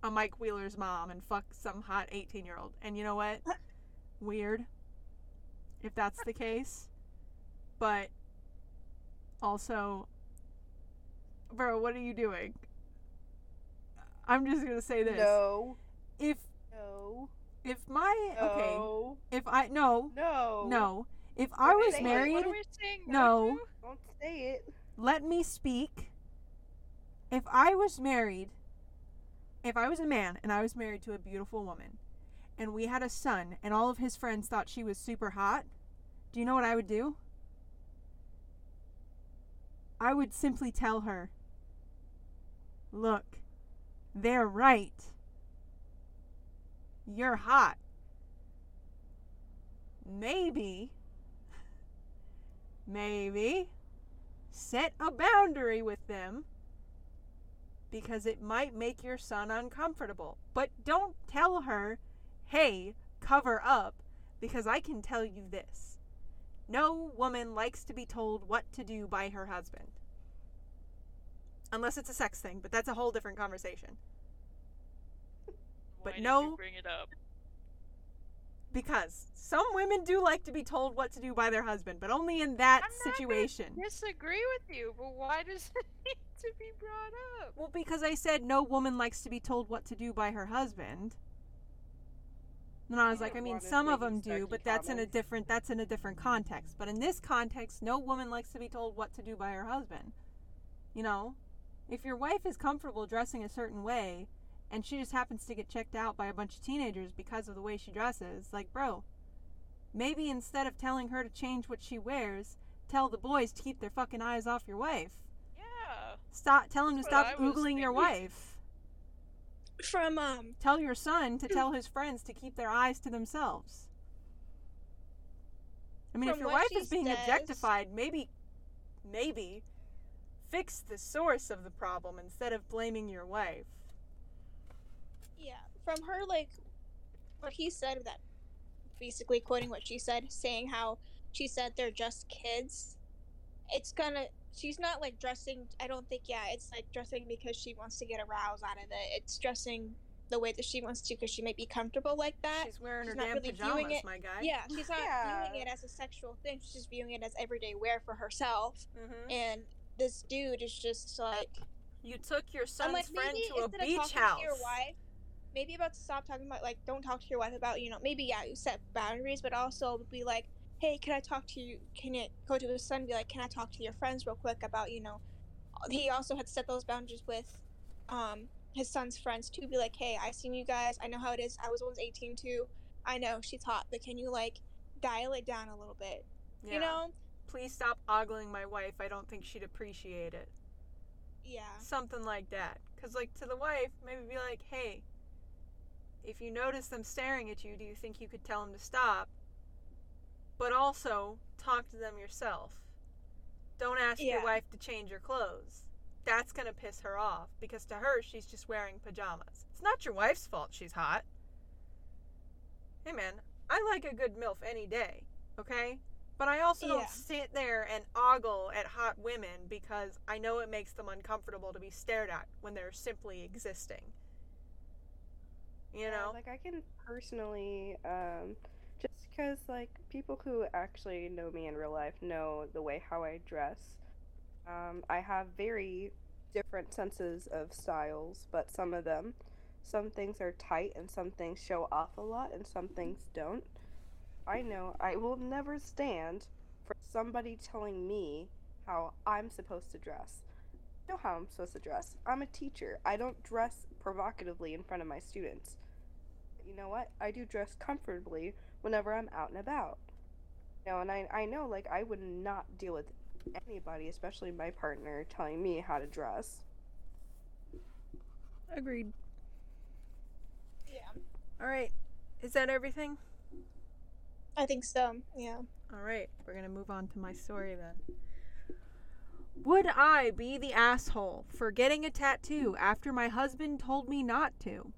[SPEAKER 2] a Mike Wheeler's mom and fuck some hot eighteen year old. And you know what? Weird if that's the case. But also, bro, what are you doing? I'm just gonna say this.
[SPEAKER 1] No.
[SPEAKER 2] If
[SPEAKER 1] No.
[SPEAKER 2] if my okay, if I no
[SPEAKER 1] No.
[SPEAKER 2] no, if I was married,
[SPEAKER 3] What are we saying
[SPEAKER 2] No.
[SPEAKER 1] Don't say it.
[SPEAKER 2] let me speak. If I was married, if I was a man and I was married to a beautiful woman, and we had a son, and all of his friends thought she was super hot, do you know what I would do? I would simply tell her, Look, they're right. You're hot. Maybe, maybe set a boundary with them because it might make your son uncomfortable. But don't tell her, hey, cover up, because I can tell you this. No woman likes to be told what to do by her husband. Unless it's a sex thing, but that's a whole different conversation. But
[SPEAKER 3] Why
[SPEAKER 2] no-
[SPEAKER 3] bring it up.
[SPEAKER 2] Because some women do like to be told what to do by their husband, but only in that situation.
[SPEAKER 3] I'm not. Disagree with you, but why does it need to be brought up?
[SPEAKER 2] Well, because I said no woman likes to be told what to do by her husband. And I was like, I mean, some of them do, but that's in a different that's in a different context. But in this context, no woman likes to be told what to do by her husband. You know, if your wife is comfortable dressing a certain way, and she just happens to get checked out by a bunch of teenagers because of the way she dresses, like, bro, maybe instead of telling her to change what she wears, tell the boys to keep their fucking eyes off your wife.
[SPEAKER 3] Yeah.
[SPEAKER 2] Stop. Tell them to stop
[SPEAKER 3] I was
[SPEAKER 2] your wife.
[SPEAKER 4] From um,
[SPEAKER 2] Tell your son to tell his friends to keep their eyes to themselves. I mean, if your wife is being
[SPEAKER 4] says-
[SPEAKER 2] objectified, maybe, maybe, fix the source of the problem instead of blaming your wife.
[SPEAKER 4] Yeah, from her like, what he said that, basically quoting what she said, saying how she said they're just kids. It's gonna. She's not like dressing. I don't think. Yeah, it's like dressing because she wants to get a rouse out of it. It's dressing the way that she wants to because she might be comfortable like that.
[SPEAKER 2] She's wearing
[SPEAKER 4] she's
[SPEAKER 2] her
[SPEAKER 4] not
[SPEAKER 2] damn
[SPEAKER 4] really
[SPEAKER 2] pajamas,
[SPEAKER 4] viewing it-
[SPEAKER 2] my guy.
[SPEAKER 4] Yeah, she's not
[SPEAKER 1] Yeah.
[SPEAKER 4] viewing it as a sexual thing. She's just viewing it as everyday wear for herself.
[SPEAKER 2] hmm
[SPEAKER 4] And this dude is just like,
[SPEAKER 2] You took your son's
[SPEAKER 4] like,
[SPEAKER 2] friend to a beach house.
[SPEAKER 4] to your wife, maybe about to stop talking about like, don't talk to your wife about you know, maybe yeah, you set boundaries, but also be like, hey, can I talk to you? Can you go to his son? Be like, can I talk to your friends real quick about you know? He also had set those boundaries with, um, his son's friends too. Be like, hey, I seen you guys. I know how it is. I was once 18 too. I know she's hot, but can you like dial it down a little bit?
[SPEAKER 2] Yeah.
[SPEAKER 4] You know?
[SPEAKER 2] Please stop ogling my wife. I don't think she'd appreciate it.
[SPEAKER 4] Yeah.
[SPEAKER 2] something like that. Because, like, to the wife, maybe be like, hey, if you notice them staring at you, do you think you could tell them to stop? But also, talk to them yourself. Don't ask your wife to change your clothes. That's going to piss her off because to her, she's just wearing pajamas. It's not your wife's fault she's hot. Hey, man, I like a good MILF any day, okay? But I also
[SPEAKER 4] Yeah.
[SPEAKER 2] don't sit there and ogle at hot women because I know it makes them uncomfortable to be stared at when they're simply existing. You
[SPEAKER 1] Yeah,
[SPEAKER 2] know?
[SPEAKER 1] like I can personally, um, just because like people who actually know me in real life know the way how I dress. Um, I have very different senses of styles, but some of them, some things are tight and some things show off a lot and some things don't. I know I will never stand for somebody telling me how I'm supposed to dress. I know how I'm supposed to dress. I'm a teacher. I don't dress provocatively in front of my students. You know what? I do dress comfortably whenever I'm out and about. You know, and I, I know like I would not deal with anybody, especially my partner, telling me how to dress.
[SPEAKER 2] Agreed.
[SPEAKER 4] Yeah.
[SPEAKER 2] All right. Is that everything?
[SPEAKER 4] I think so. Yeah.
[SPEAKER 2] All right. We're going to move on to my story then. Would I be the asshole for getting a tattoo after my husband told me not to?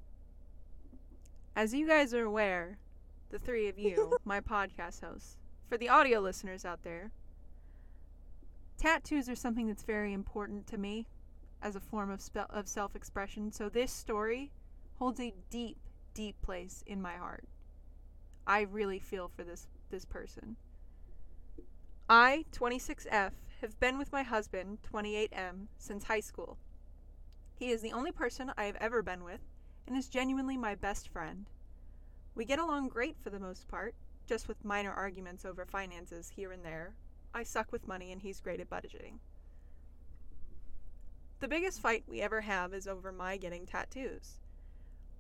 [SPEAKER 2] As you guys are aware, the three of you, my podcast hosts, for the audio listeners out there, tattoos are something that's very important to me as a form of, spe- of self expression. So this story holds a deep, deep place in my heart. I really feel for this, this person. I, 26F, have been with my husband, 28M, since high school. He is the only person I have ever been with and is genuinely my best friend. We get along great for the most part, just with minor arguments over finances here and there. I suck with money and he's great at budgeting. The biggest fight we ever have is over my getting tattoos.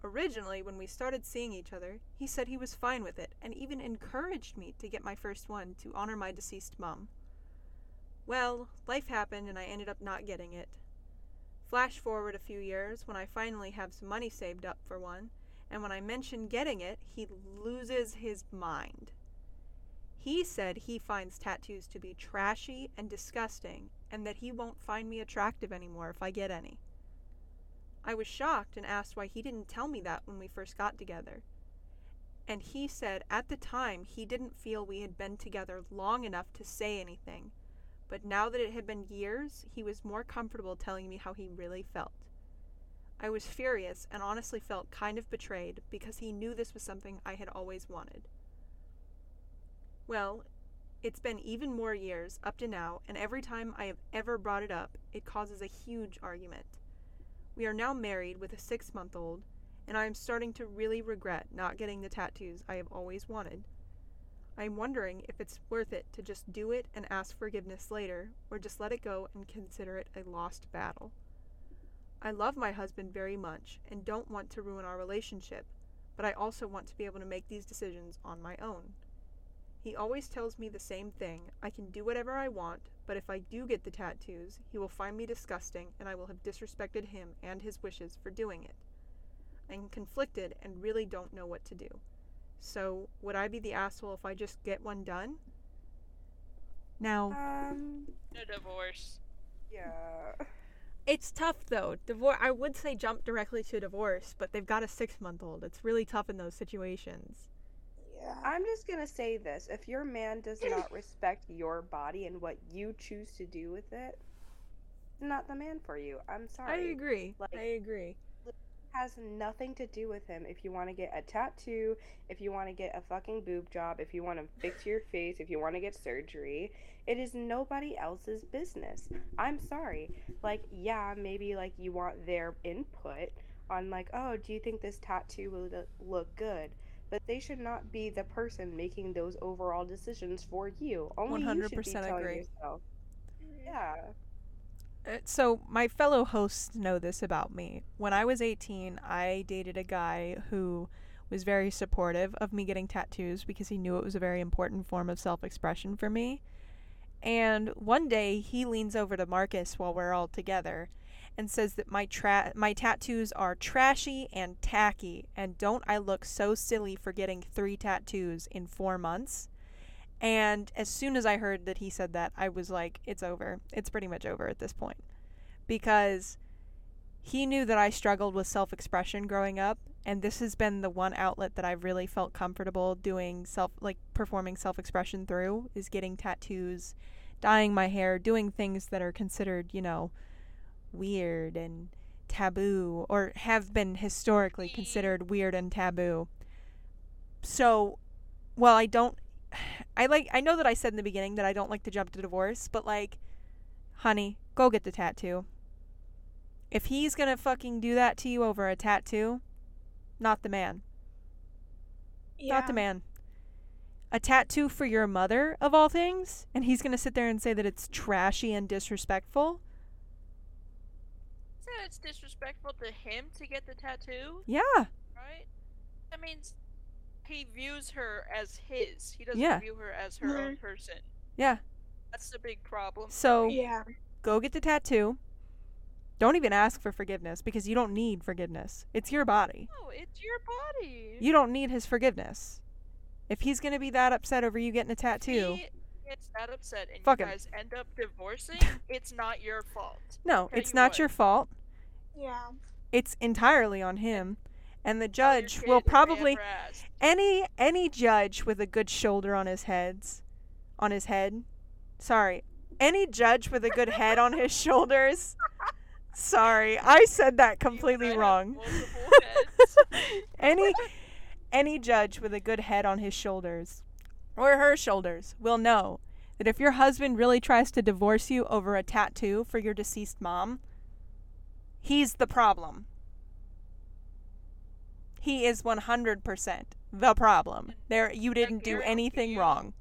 [SPEAKER 2] Originally, when we started seeing each other, he said he was fine with it and even encouraged me to get my first one to honor my deceased mum. Well, life happened and I ended up not getting it. Flash forward a few years when I finally have some money saved up for one, and when I mention getting it, he loses his mind. He said he finds tattoos to be trashy and disgusting, and that he won't find me attractive anymore if I get any. I was shocked and asked why he didn't tell me that when we first got together. And he said at the time he didn't feel we had been together long enough to say anything, but now that it had been years, he was more comfortable telling me how he really felt. I was furious and honestly felt kind of betrayed because he knew this was something I had always wanted. Well, it's been even more years up to now, and every time I have ever brought it up, it causes a huge argument. We are now married with a six month old, and I am starting to really regret not getting the tattoos I have always wanted. I am wondering if it's worth it to just do it and ask forgiveness later, or just let it go and consider it a lost battle. I love my husband very much and don't want to ruin our relationship, but I also want to be able to make these decisions on my own. He always tells me the same thing I can do whatever I want, but if I do get the tattoos, he will find me disgusting and I will have disrespected him and his wishes for doing it. I'm conflicted and really don't know what to do. So, would I be the asshole if I just get one done? Now,
[SPEAKER 1] Um,
[SPEAKER 3] A divorce.
[SPEAKER 1] yeah.
[SPEAKER 2] it's tough though. Divorce. I would say jump directly to divorce, but they've got a six-month-old. It's really tough in those situations.
[SPEAKER 4] Yeah.
[SPEAKER 1] I'm just gonna say this: if your man does not respect your body and what you choose to do with it, it's not the man for you. I'm sorry.
[SPEAKER 2] I agree.
[SPEAKER 1] Like-
[SPEAKER 2] I agree.
[SPEAKER 1] Has nothing to do with him. If you want to get a tattoo, if you want to get a fucking boob job, if you want to fix your face, if you want to get surgery, it is nobody else's business. I'm sorry. Like, yeah, maybe like you want their input on like, oh, do you think this tattoo will look good? But they should not be the person making those overall decisions for you. Only you should be
[SPEAKER 2] 100%
[SPEAKER 1] telling
[SPEAKER 2] agree.
[SPEAKER 1] yourself. Yeah.
[SPEAKER 2] Uh, so my fellow hosts know this about me. When I was 18, I dated a guy who was very supportive of me getting tattoos because he knew it was a very important form of self-expression for me. And one day he leans over to Marcus while we're all together and says that my tra- my tattoos are trashy and tacky and don't I look so silly for getting 3 tattoos in 4 months? And as soon as I heard that he said that, I was like, it's over. It's pretty much over at this point. Because he knew that I struggled with self expression growing up, and this has been the one outlet that I've really felt comfortable doing self, like performing self expression through, is getting tattoos, dyeing my hair, doing things that are considered, you know, weird and taboo, or have been historically considered weird and taboo. So, well, I don't I like I know that I said in the beginning that I don't like to jump to divorce, but like honey, go get the tattoo. If he's gonna fucking do that to you over a tattoo, not the man. Yeah. Not the man. A tattoo for your mother, of all things, and he's gonna sit there and say that it's trashy and disrespectful.
[SPEAKER 3] Said it's disrespectful to him to get the tattoo,
[SPEAKER 2] Yeah,
[SPEAKER 3] right? That means he views her as his. He doesn't
[SPEAKER 2] Yeah.
[SPEAKER 3] view her as her own mm-hmm. person.
[SPEAKER 2] yeah.
[SPEAKER 3] That's the big problem.
[SPEAKER 2] So
[SPEAKER 4] Yeah.
[SPEAKER 2] go get the tattoo. Don't even ask for forgiveness because you don't need forgiveness. It's your body.
[SPEAKER 3] No, it's your body.
[SPEAKER 2] You don't need his forgiveness. If he's gonna be that upset over you getting a tattoo,
[SPEAKER 3] He gets that upset and
[SPEAKER 2] Fuck
[SPEAKER 3] you
[SPEAKER 2] him.
[SPEAKER 3] guys end up divorcing. it's not your fault.
[SPEAKER 2] no,
[SPEAKER 3] tell
[SPEAKER 2] it's
[SPEAKER 3] you
[SPEAKER 2] not
[SPEAKER 3] what.
[SPEAKER 2] your fault.
[SPEAKER 4] Yeah.
[SPEAKER 2] It's entirely on him. And the judge
[SPEAKER 3] kid
[SPEAKER 2] will probably any any judge with a good shoulder on his heads on his head sorry any judge with a good head on his shoulders sorry i said that completely wrong. any any judge with a good head on his shoulders or her shoulders will know that if your husband really tries to divorce you over a tattoo for your deceased mom he's the problem he is 100% the problem there you didn't do anything wrong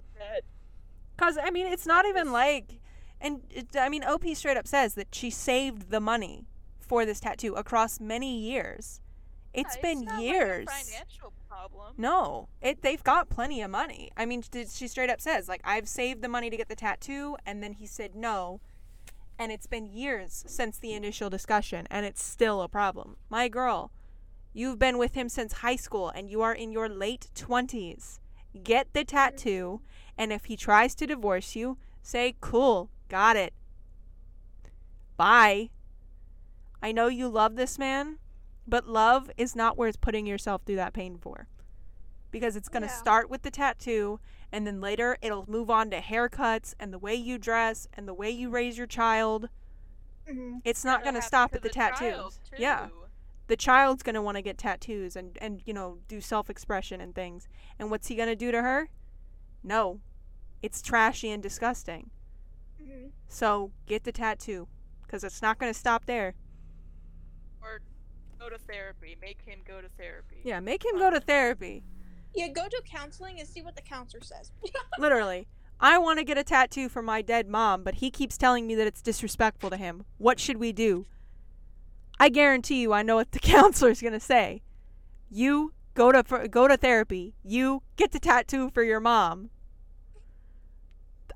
[SPEAKER 2] Cause I mean, it's not even like, and it, I mean, OP straight up says that she saved the money for this tattoo across many years. It's
[SPEAKER 3] yeah,
[SPEAKER 2] been
[SPEAKER 3] not like a
[SPEAKER 2] years.
[SPEAKER 3] financial problem.
[SPEAKER 2] no, it they've got plenty of money. I mean, she straight up says like, I've saved the money to get the tattoo, and then he said no, and it's been years since the initial discussion, and it's still a problem. My girl, you've been with him since high school, and you are in your late twenties. Get the tattoo, and if he tries to divorce you, say, cool, got it. Bye. I know you love this man, but love is not worth putting yourself through that pain for. Because it's going to
[SPEAKER 4] Yeah.
[SPEAKER 2] start with the tattoo, and then later it'll move on to haircuts and the way you dress and the way you raise your child.
[SPEAKER 4] hmm
[SPEAKER 2] It's not going to stop at the,
[SPEAKER 3] the
[SPEAKER 2] tattoos. Yeah. The child's going to want to get tattoos and and you know do self-expression and things. And what's he going to do to her? No. It's trashy and disgusting.
[SPEAKER 4] Hmm
[SPEAKER 2] so get the tattoo because it's not going to stop there.
[SPEAKER 3] Or go to therapy. Make him go to therapy.
[SPEAKER 2] yeah make him go to therapy.
[SPEAKER 4] Yeah, go to counseling and see what the counselor says.
[SPEAKER 2] literally. I want to get a tattoo for my dead mom but he keeps telling me that it's disrespectful to him. What should we do i guarantee you i know what the counselor's going to say. You go to go to therapy. You get the tattoo for your mom.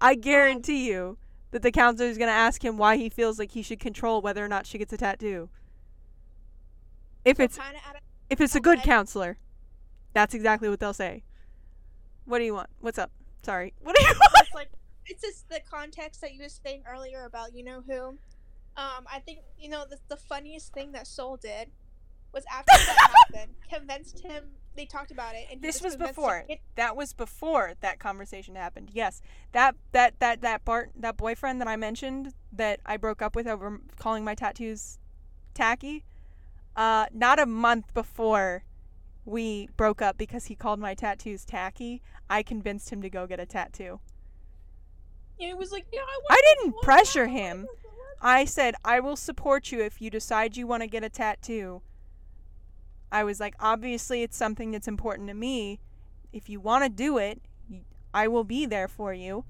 [SPEAKER 2] I guarantee you that the counselor is going to ask him why he feels like he should control whether or not she gets a tattoo. If it's
[SPEAKER 4] of
[SPEAKER 2] if it's a good counselor that's exactly what they'll say. What do you want? What's up? Sorry. What do you want?
[SPEAKER 4] it's like it's just the context that you were saying earlier about you know who. Um, I think you know the, the funniest thing that Soul did was after that happened, convinced him. They talked about it, and
[SPEAKER 2] this was before
[SPEAKER 4] get-
[SPEAKER 2] that was before that conversation happened yes that that that that bart that boyfriend that i mentioned that i broke up with over calling my tattoos tacky uh not a month before we broke up because he called my tattoos tacky i convinced him to go get a tattoo
[SPEAKER 4] and it was like, yeah, I,
[SPEAKER 2] I didn't pressure
[SPEAKER 4] now."
[SPEAKER 2] him. I said, I will support you if you decide you want to get a tattoo. I was like, obviously, it's something that's important to me. If you want to do it, I will be there for you.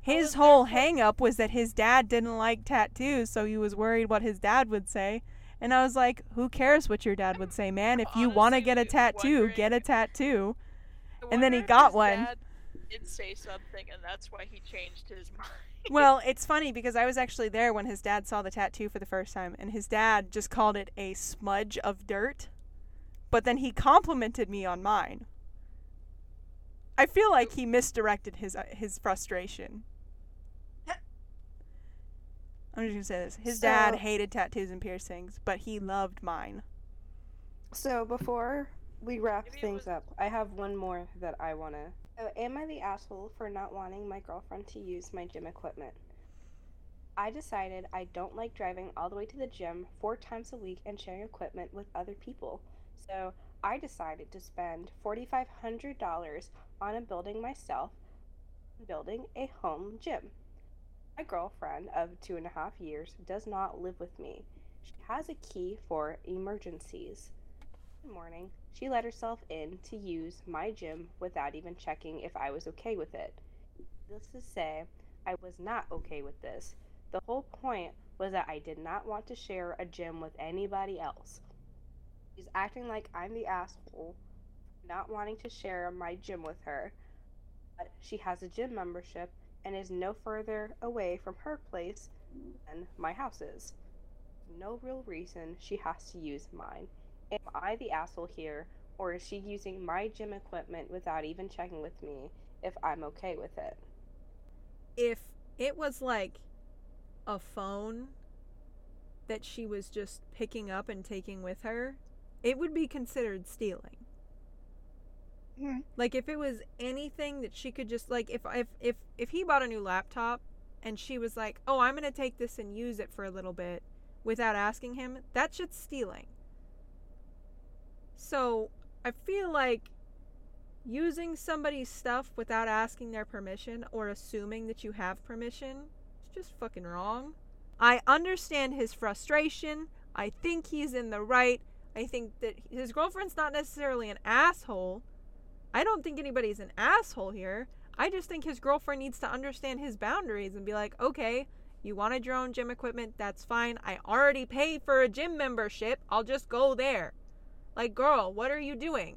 [SPEAKER 2] His whole
[SPEAKER 4] there for-
[SPEAKER 2] hang up was that his dad didn't like tattoos, so he was worried what his dad would say. And I was like, who cares what your dad would say, man? If you want to get a tattoo, get a tattoo. And then he got one.
[SPEAKER 3] dad Did say something, and that's why he changed his mind.
[SPEAKER 2] Well, it's funny because I was actually there when his dad saw the tattoo for the first time, and his dad just called it a smudge of dirt. But then he complimented me on mine. I feel like he misdirected his uh, his frustration. I'm just gonna say this: his dad hated tattoos and piercings, but he loved mine.
[SPEAKER 1] So before we wrap
[SPEAKER 3] Maybe
[SPEAKER 1] things
[SPEAKER 3] was-
[SPEAKER 1] up, I have one more that I wanna. Uh, am I the asshole for not wanting my girlfriend to use my gym equipment? I decided I don't like driving all the way to the gym four times a week and sharing equipment with other people. So I decided to spend $4,500 on a building myself, building a home gym. My girlfriend of two and a half years does not live with me. She has a key for emergencies. One morning, she let herself in to use my gym without even checking if I was okay with it. This to say, I was not okay with this. The whole point was that I did not want to share a gym with anybody else. She's acting like I'm the asshole, not wanting to share my gym with her. But she has a gym membership and is no further away from her place than my house is. No real reason she has to use mine. Am I the asshole here, or is she using my gym equipment without even checking with me if I'm okay with it?
[SPEAKER 2] If it was like a phone that she was just picking up and taking with her, it would be considered stealing.
[SPEAKER 4] Hmm.
[SPEAKER 2] Like if it was anything that she could just like if if if if he bought a new laptop and she was like, "Oh, I'm going to take this and use it for a little bit," without asking him, that shit's stealing. So, I feel like using somebody's stuff without asking their permission or assuming that you have permission is just fucking wrong. I understand his frustration. I think he's in the right. I think that his girlfriend's not necessarily an asshole. I don't think anybody's an asshole here. I just think his girlfriend needs to understand his boundaries and be like, okay, you wanted your own gym equipment, that's fine. I already paid for a gym membership. I'll just go there. Like, girl, what are you doing?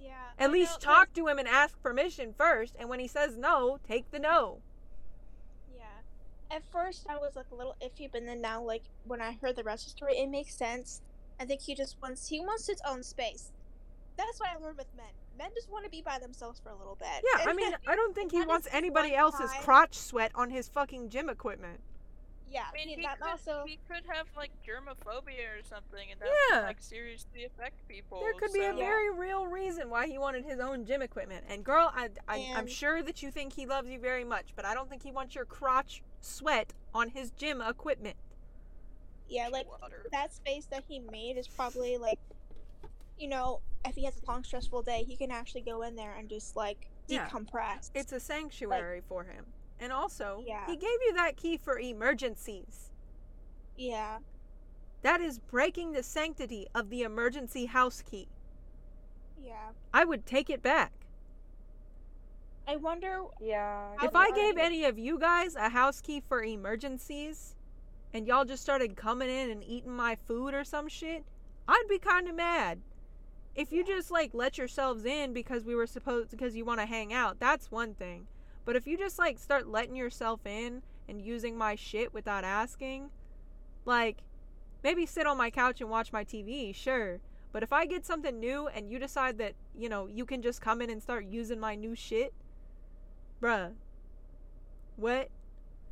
[SPEAKER 4] Yeah.
[SPEAKER 2] At
[SPEAKER 4] I
[SPEAKER 2] least
[SPEAKER 4] know,
[SPEAKER 2] talk to him and ask permission first. And when he says no, take the no.
[SPEAKER 4] Yeah. At first, I was like a little iffy, but then now, like when I heard the rest of the story, it makes sense. I think he just wants he wants his own space. That's what I learned with men. Men just want to be by themselves for a little bit.
[SPEAKER 2] Yeah, I mean, I don't think he wants anybody else's crotch sweat on his fucking gym equipment.
[SPEAKER 4] Yeah.
[SPEAKER 3] I mean,
[SPEAKER 4] he-
[SPEAKER 3] he,
[SPEAKER 4] that
[SPEAKER 3] could,
[SPEAKER 4] also.
[SPEAKER 3] he could have like germophobia or something, and that
[SPEAKER 2] Yeah.
[SPEAKER 3] would like seriously affect people.
[SPEAKER 2] There could be a
[SPEAKER 3] so-
[SPEAKER 2] very real reason why he wanted his own gym equipment. And girl, I, I, I'm sure that you think he loves you very much, but I don't think he wants your crotch sweat on his gym equipment.
[SPEAKER 4] yeah, like
[SPEAKER 3] water.
[SPEAKER 4] that space that he made is probably like, you know, if he has a long stressful day, he can actually go in there and just like
[SPEAKER 2] Yeah.
[SPEAKER 4] decompress.
[SPEAKER 2] It's a sanctuary for him. And also,
[SPEAKER 4] Yeah.
[SPEAKER 2] he gave you that key for emergencies.
[SPEAKER 4] yeah.
[SPEAKER 2] That is breaking the sanctity of the emergency house key.
[SPEAKER 4] Yeah.
[SPEAKER 2] I would take it back.
[SPEAKER 4] I wonder.
[SPEAKER 1] Yeah.
[SPEAKER 2] If I gave
[SPEAKER 4] I-
[SPEAKER 2] any of you guys a house key for emergencies and y'all just started coming in and eating my food or some shit, I'd be kind of mad. If you just like let yourselves in because we were supposed because you want to hang out, that's one thing. But if you just like start letting yourself in and using my shit without asking, like maybe sit on my couch and watch my TV, sure. But if I get something new and you decide that, you know, you can just come in and start using my new shit, bruh. What?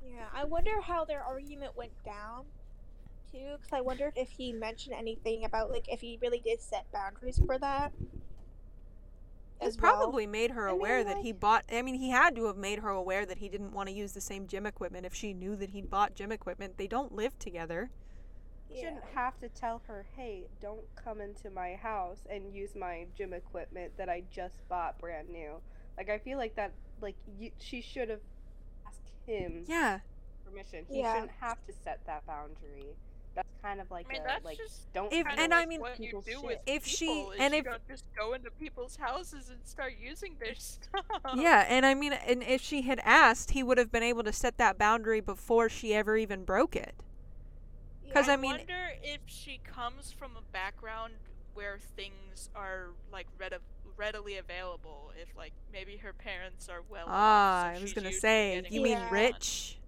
[SPEAKER 4] Yeah. I wonder how their argument went down. Too, because I wondered if he mentioned anything about like if he really did set boundaries for that.
[SPEAKER 2] He
[SPEAKER 4] as well.
[SPEAKER 2] probably made her
[SPEAKER 1] I mean,
[SPEAKER 2] aware that
[SPEAKER 1] like-
[SPEAKER 2] he bought. I mean, he had to have made her aware that he didn't want to use the same gym equipment if she knew that he'd bought gym equipment. They don't live together.
[SPEAKER 1] You
[SPEAKER 4] Yeah.
[SPEAKER 1] shouldn't have to tell her, hey, don't come into my house and use my gym equipment that I just bought brand new. Like, I feel like that, like, you, she should have asked him
[SPEAKER 2] Yeah.
[SPEAKER 1] permission. He
[SPEAKER 4] Yeah.
[SPEAKER 1] shouldn't have to set that boundary. That's kind of like
[SPEAKER 3] I mean,
[SPEAKER 1] a,
[SPEAKER 3] that's
[SPEAKER 1] like,
[SPEAKER 3] just
[SPEAKER 1] don't
[SPEAKER 2] If-
[SPEAKER 1] come
[SPEAKER 3] Kinda
[SPEAKER 2] and I mean-
[SPEAKER 3] what you do
[SPEAKER 1] shit.
[SPEAKER 3] with
[SPEAKER 2] If she-
[SPEAKER 3] is
[SPEAKER 2] and
[SPEAKER 3] you
[SPEAKER 2] if-
[SPEAKER 3] don't just go into people's houses and start using their stuff.
[SPEAKER 2] Yeah, and I mean, and if she had asked, he would have been able to set that boundary before she ever even broke it. 'Cause
[SPEAKER 3] I,
[SPEAKER 2] I mean-
[SPEAKER 3] wonder if she comes from a background where things are like read- readily available. If like maybe her parents are well. off,
[SPEAKER 2] Ah,
[SPEAKER 3] so
[SPEAKER 2] I was gonna
[SPEAKER 3] used to
[SPEAKER 2] say,
[SPEAKER 3] getting
[SPEAKER 2] you mean rich?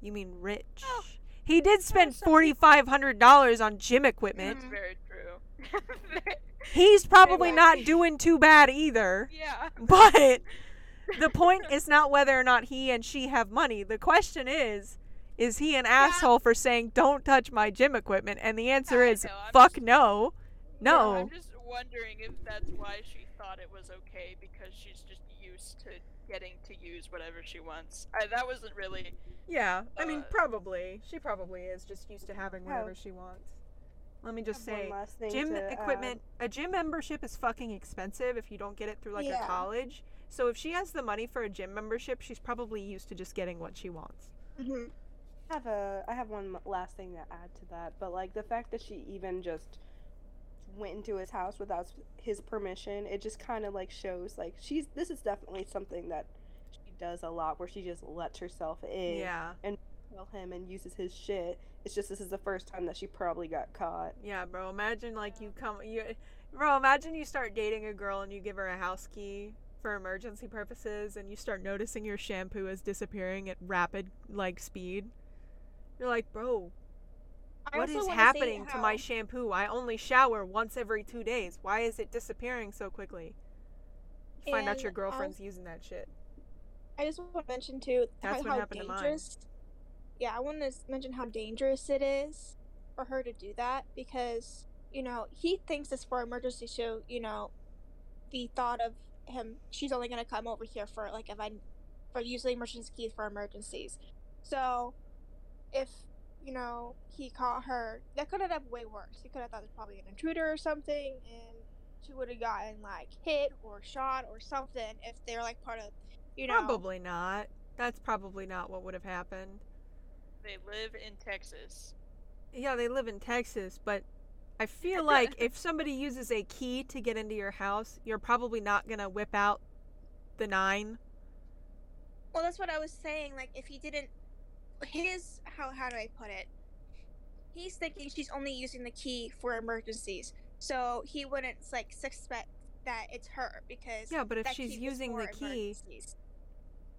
[SPEAKER 2] You mean rich?
[SPEAKER 3] Oh.
[SPEAKER 2] He did spend forty five hundred dollars on gym equipment.
[SPEAKER 3] That's mm-hmm. very true.
[SPEAKER 2] He's probably
[SPEAKER 3] might
[SPEAKER 2] not doing too bad either.
[SPEAKER 3] yeah.
[SPEAKER 2] But the point is not whether or not he and she have money. The question is, is he an asshole for saying don't touch my gym equipment? And the answer
[SPEAKER 3] I
[SPEAKER 2] is
[SPEAKER 3] know,
[SPEAKER 2] fuck
[SPEAKER 3] just-
[SPEAKER 2] no. No.
[SPEAKER 3] I'm just wondering if that's why she thought it was okay because she's just used to getting to use whatever she wants. I, that wasn't really.
[SPEAKER 2] Yeah, I mean
[SPEAKER 3] Uh,
[SPEAKER 2] probably. She probably is just used to having
[SPEAKER 1] whatever
[SPEAKER 2] she wants. let me just say,
[SPEAKER 1] one last thing
[SPEAKER 2] gym
[SPEAKER 1] to add.
[SPEAKER 2] equipment a gym membership is fucking expensive if you don't get it through like a college so if she has the money for a gym membership she's probably used to just getting what she wants
[SPEAKER 4] Mhm.
[SPEAKER 1] I have a I have one last thing to add to that, but like the fact that she even just went into his house without his permission, it just kind of like shows like she's this is definitely something that she does a lot where she just lets herself in,
[SPEAKER 2] yeah
[SPEAKER 1] tell him and uses his shit. It's just this is the first time that she probably got caught.
[SPEAKER 2] yeah bro imagine like you come you bro imagine you start dating a girl and you give her a house key for emergency purposes and you start noticing your shampoo is disappearing at rapid like speed you're like bro
[SPEAKER 4] I
[SPEAKER 2] What
[SPEAKER 4] wanna
[SPEAKER 2] happening to my shampoo? I only shower once every two days. Why is it disappearing so quickly? You find out your girlfriend's using that shit.
[SPEAKER 4] I just want to mention too
[SPEAKER 2] That's
[SPEAKER 4] how,
[SPEAKER 2] what
[SPEAKER 4] how
[SPEAKER 2] to
[SPEAKER 4] dangerous. Yeah, I want to mention how dangerous it is for her to do that because you know he thinks it's for emergency. So you know, the thought of him, she's only gonna come over here for like if I, for usually emergency keys for emergencies. So, if you know he caught her, that could have been way worse. He could have thought it was probably an intruder or something, and she would have gotten like hit or shot or something if they're like part of, you know.
[SPEAKER 2] Probably not. That's probably not what would have happened.
[SPEAKER 3] They live in Texas.
[SPEAKER 2] Yeah, they live in Texas, but I feel like if somebody uses a key to get into your house, you're probably not gonna whip out the nine.
[SPEAKER 4] Well, that's what I was saying. Like, if he didn't, his how how do I put it? He's thinking she's only using the key for emergencies, so he wouldn't like suspect that it's her because
[SPEAKER 2] Yeah, but if she's using the key,
[SPEAKER 4] emergencies.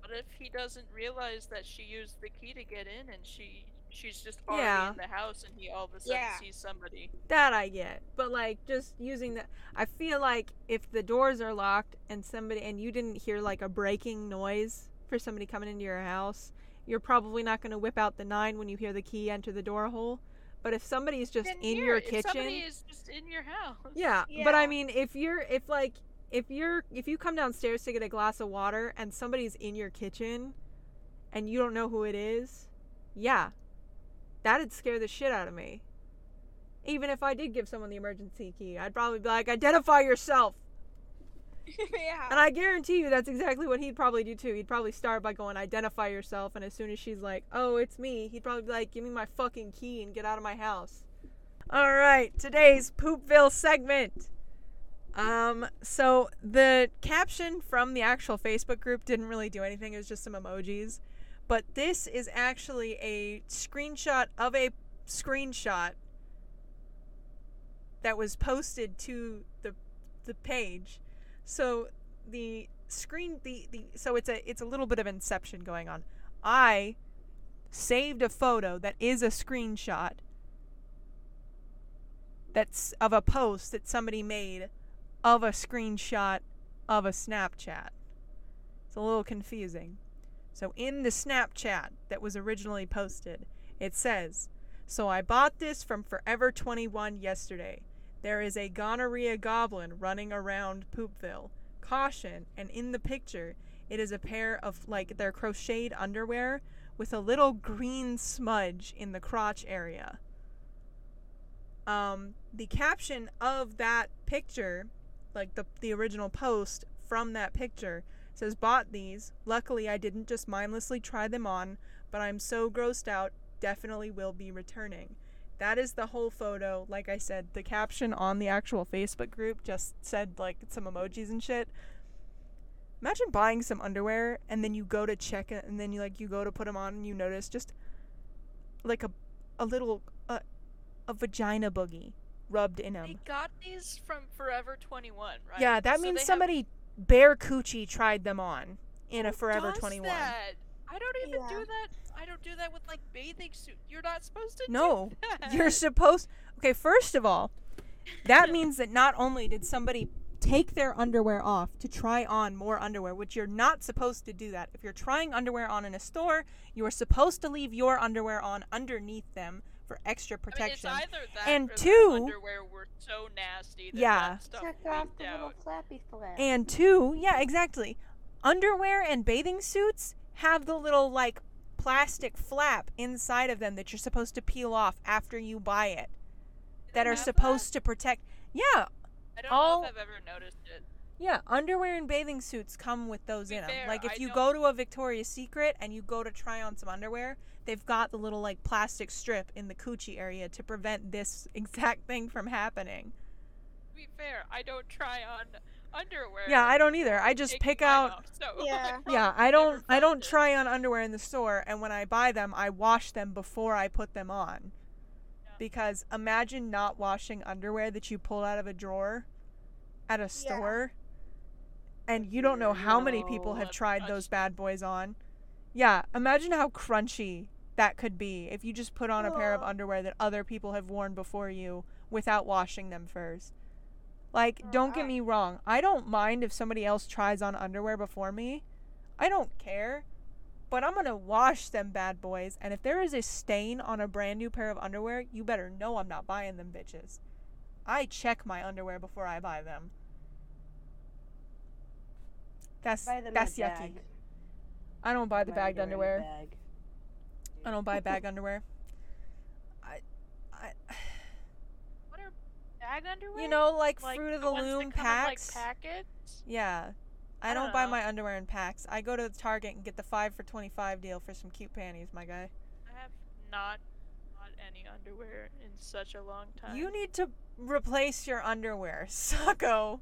[SPEAKER 3] What if he doesn't realize that she used the key to get in and she she's just already
[SPEAKER 2] Yeah.
[SPEAKER 3] in the house and he all of a sudden
[SPEAKER 4] Yeah.
[SPEAKER 3] sees somebody?
[SPEAKER 2] that I get. But like just using the I feel like if the doors are locked and somebody and you didn't hear like a breaking noise for somebody coming into your house, you're probably not going to whip out the 9 when you hear the key enter the door hole. But if somebody's just
[SPEAKER 3] Then
[SPEAKER 2] in
[SPEAKER 3] here,
[SPEAKER 2] your kitchen,
[SPEAKER 3] somebody is just in your house.
[SPEAKER 2] yeah, but I mean if you're if like if you're if you come downstairs to get a glass of water and somebody's in your kitchen and you don't know who it is, yeah. That'd scare the shit out of me. Even if I did give someone the emergency key, I'd probably be like, "Identify yourself."
[SPEAKER 4] yeah.
[SPEAKER 2] And I guarantee you that's exactly what he'd probably do too. He'd probably start by going, "Identify yourself," and as soon as she's like, "Oh, it's me," he'd probably be like, "Give me my fucking key and get out of my house." All right, today's Poopville segment. Um, so the caption from the actual Facebook group didn't really do anything. It was just some emojis. But this is actually a screenshot of a screenshot that was posted to the the page. So the screen the, the so it's a it's a little bit of inception going on. I saved a photo that is a screenshot that's of a post that somebody made of a screenshot of a Snapchat. It's a little confusing. So in the Snapchat that was originally posted, it says, "So I bought this from Forever 21 yesterday. There is a gonorrhea goblin running around Poopville. Caution!" And in the picture, it is a pair of like their crocheted underwear with a little green smudge in the crotch area. Um, the caption of that picture, like the the original post from that picture, says bought these. Luckily, I didn't just mindlessly try them on, but I'm so grossed out, definitely will be returning. That is the whole photo. Like I said, the caption on the actual Facebook group just said like some emojis and shit. Imagine buying some underwear and then you go to check it and then you like you go to put them on and you notice just like a a little uh, a vagina boogie rubbed in them.
[SPEAKER 3] They got these from Forever 21, right?
[SPEAKER 2] Yeah, that
[SPEAKER 3] So
[SPEAKER 2] means
[SPEAKER 3] they have-
[SPEAKER 2] somebody bare coochie tried them on in a Forever
[SPEAKER 3] does
[SPEAKER 2] 21.
[SPEAKER 3] That? I don't even
[SPEAKER 4] Yeah.
[SPEAKER 3] do that. I don't do that with like bathing suit. You're not supposed to
[SPEAKER 2] No,
[SPEAKER 3] do that.
[SPEAKER 2] You're supposed Okay, first of all, that means that not only did somebody take their underwear off to try on more underwear, which you're not supposed to do that. If you're trying underwear on in a store, you are supposed to leave your underwear on underneath them for extra
[SPEAKER 3] I mean, it's
[SPEAKER 2] protection.
[SPEAKER 3] either that
[SPEAKER 2] And
[SPEAKER 3] or
[SPEAKER 2] two-
[SPEAKER 3] underwear were so nasty that
[SPEAKER 2] Yeah.
[SPEAKER 3] that stuff
[SPEAKER 1] Check off
[SPEAKER 3] leaked
[SPEAKER 1] the little
[SPEAKER 3] out.
[SPEAKER 1] flappy flap.
[SPEAKER 2] And two, yeah, exactly. Underwear and bathing suits have the little like plastic flap inside of them that you're supposed to peel off after you buy it. That are supposed to protect. Yeah,
[SPEAKER 3] I don't
[SPEAKER 2] all-
[SPEAKER 3] know if I've ever noticed it.
[SPEAKER 2] yeah. Underwear and bathing suits come with those in them. like if
[SPEAKER 3] I
[SPEAKER 2] you
[SPEAKER 3] don't-
[SPEAKER 2] go to a Victoria's Secret and you go to try on some underwear, they've got the little like plastic strip in the coochie area to prevent this exact thing from happening.
[SPEAKER 3] To be fair, I don't try on underwear.
[SPEAKER 2] Yeah, I don't either. I just pick out
[SPEAKER 3] off, so
[SPEAKER 4] Yeah.
[SPEAKER 3] I
[SPEAKER 2] Yeah, I don't I don't try on underwear in the store and when I buy them, I wash them before I put them on.
[SPEAKER 3] Yeah.
[SPEAKER 2] Because imagine not washing underwear that you pulled out of a drawer at a store and you don't know how many people have
[SPEAKER 3] That's
[SPEAKER 2] tried those bad boys on. Yeah, imagine how crunchy that could be if you just put on a pair of underwear that other people have worn before you without washing them first. Like, don't get me wrong. I don't mind if somebody else tries on underwear before me. I don't care. But I'm going to wash them bad boys. And if there is a stain on a brand new pair of underwear, you better know I'm not buying them bitches. I check my underwear before I buy them. That's
[SPEAKER 1] them
[SPEAKER 2] that's yucky.
[SPEAKER 1] bag.
[SPEAKER 2] I don't buy the
[SPEAKER 1] My
[SPEAKER 2] bagged
[SPEAKER 1] underwear in a
[SPEAKER 2] underwear.
[SPEAKER 1] bag.
[SPEAKER 2] I don't buy bag underwear. I I
[SPEAKER 3] bag underwear?
[SPEAKER 2] you know like,
[SPEAKER 3] like
[SPEAKER 2] fruit of
[SPEAKER 3] the
[SPEAKER 2] the loom
[SPEAKER 3] come in,
[SPEAKER 2] packs.
[SPEAKER 3] like packets.
[SPEAKER 2] Yeah. I,
[SPEAKER 3] I
[SPEAKER 2] don't
[SPEAKER 3] don't
[SPEAKER 2] buy my underwear in packs. I go to Target and get the 5 for 25 deal for some cute panties, my guy.
[SPEAKER 3] I have not bought any underwear in such a long time.
[SPEAKER 2] You need to replace your underwear, sucko.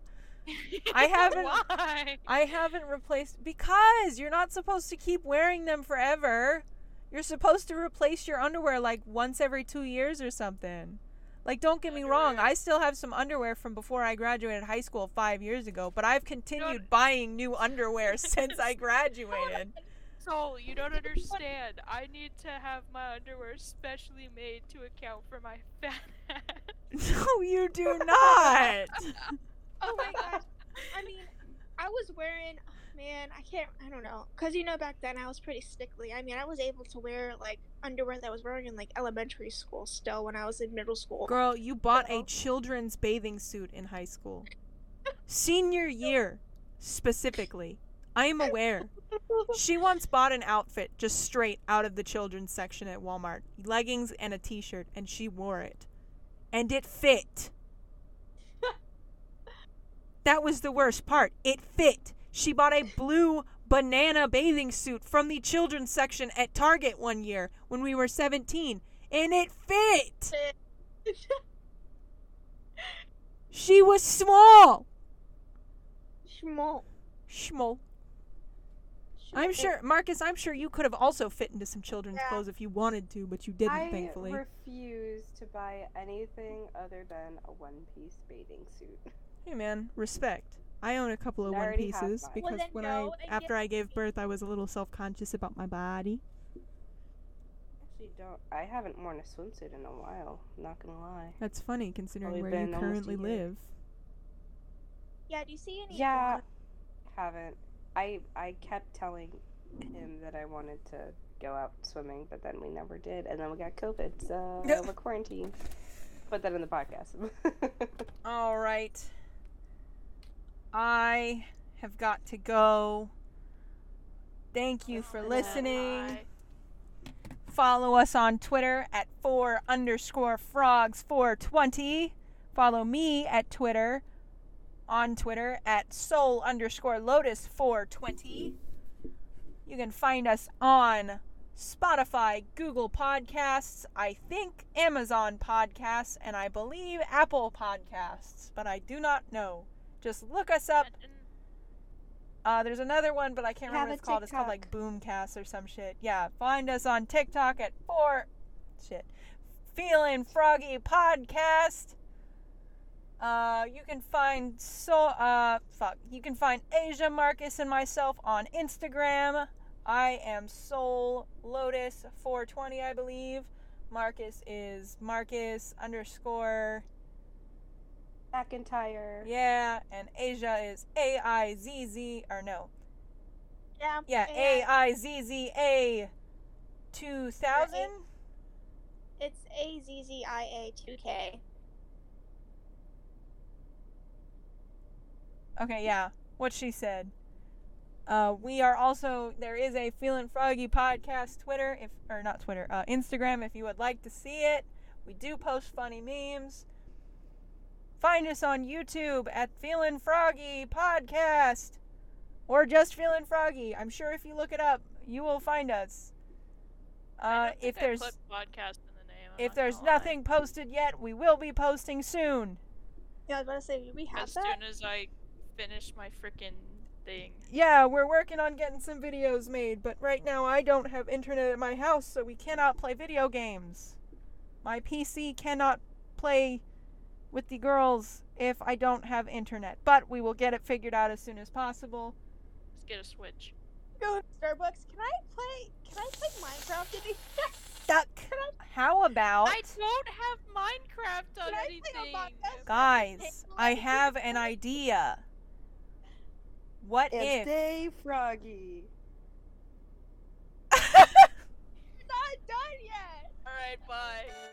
[SPEAKER 2] I haven't-
[SPEAKER 3] Why?
[SPEAKER 2] I haven't replaced because you're not supposed to keep wearing them forever. You're supposed to replace your underwear like once every 2 years or something. Like don't get me wrong, I still have some underwear from before I graduated high school 5 years ago, but I've continued buying new underwear since I graduated.
[SPEAKER 3] Soul, you don't understand. I need to have my underwear specially made to account for my fat ass.
[SPEAKER 2] No, you do not.
[SPEAKER 4] Oh my gosh. I mean, I was wearing, man, I can't, I don't know. Because, you know, back then I was pretty stickly. I mean, I was able to wear, like, underwear that I was wearing in, like, elementary school still when I was in middle school.
[SPEAKER 2] Girl, you bought a children's bathing suit in high school. Senior year, specifically. I am aware. She once bought an outfit just straight out of the children's section at Walmart leggings and a t shirt, and she wore it. And it fit. That was the worst part. It fit. She bought a blue banana bathing suit from the children's section at Target one year when we were 17, and it fit. She was small.
[SPEAKER 4] Small.
[SPEAKER 2] Small. I'm sure, Marcus, I'm sure you could have also fit into some children's
[SPEAKER 4] Yeah.
[SPEAKER 2] clothes if you wanted to, but you didn't,
[SPEAKER 1] I
[SPEAKER 2] thankfully.
[SPEAKER 1] I refuse to buy anything other than a one-piece bathing suit.
[SPEAKER 2] Hey, man, respect. I own a couple of
[SPEAKER 1] I
[SPEAKER 2] one pieces because
[SPEAKER 4] Well,
[SPEAKER 2] when
[SPEAKER 4] go
[SPEAKER 2] I, after I gave birth, I was a little self conscious about my body.
[SPEAKER 1] Actually, don't. I haven't worn a swimsuit in a while. Not gonna lie.
[SPEAKER 2] That's funny considering
[SPEAKER 1] Probably
[SPEAKER 2] where
[SPEAKER 1] been
[SPEAKER 2] you currently live.
[SPEAKER 4] Yeah, do you see any?
[SPEAKER 1] Yeah, haven't. I I kept telling him that I wanted to go out swimming, but then we never did, and then we got COVID, so
[SPEAKER 2] Yeah.
[SPEAKER 1] we're quarantined. Put that in the podcast.
[SPEAKER 2] All right. I have got to go. Thank you for listening. Follow us on Twitter at four underscore frogs four twenty. Follow me at Twitter on Twitter at soul underscore lotus four twenty. You can find us on Spotify, Google Podcasts, I think Amazon Podcasts, and I believe Apple Podcasts, but I do not know. Just look us up.
[SPEAKER 3] And- and
[SPEAKER 2] Uh, there's another one, but I can't remember what it's called. It's called like Boomcast or some shit. Yeah, find us on TikTok at four shit. Feeling Froggy Podcast. Uh, you can find so uh fuck. You can find Asia Marcus and myself on Instagram. I am Soul Lotus 420, I believe. Marcus is Marcus underscore
[SPEAKER 1] McIntyre.
[SPEAKER 2] yeah, and Asia is A I Z Z or no,
[SPEAKER 4] Yeah.
[SPEAKER 2] yeah, A I Z Z A two thousand.
[SPEAKER 4] It's A Z Z I A 2K.
[SPEAKER 2] Okay, yeah, what she said. Uh, we are also there is a Feeling Froggy podcast Twitter if or not Twitter uh, Instagram if you would like to see it. We do post funny memes. Find us on YouTube at Feelin' Froggy Podcast. Or just Feelin' Froggy. I'm sure if you look it up, you will find us. Uh, if there's
[SPEAKER 3] podcast in the name.
[SPEAKER 2] If there's
[SPEAKER 3] gonna lie.
[SPEAKER 2] nothing posted yet, we will be posting soon.
[SPEAKER 4] Yeah, I was about to say, do we have
[SPEAKER 3] as
[SPEAKER 4] that?
[SPEAKER 3] soon as I finish my freaking thing.
[SPEAKER 2] Yeah, we're working on getting some videos made, but right now I don't have internet at my house, so we cannot play video games. My PC cannot play with the girls if I don't have internet, but we will get it figured out as soon as possible.
[SPEAKER 3] Let's get a switch.
[SPEAKER 4] Go to Starbucks. Can I play? Can I play Minecraft today?
[SPEAKER 2] Duck. How about
[SPEAKER 3] I don't have Minecraft on
[SPEAKER 4] Can
[SPEAKER 3] anything.
[SPEAKER 4] Among
[SPEAKER 2] guys? I have an idea. What
[SPEAKER 1] It's
[SPEAKER 2] if
[SPEAKER 1] Dave Froggy.
[SPEAKER 4] We're not done yet
[SPEAKER 3] right, bye.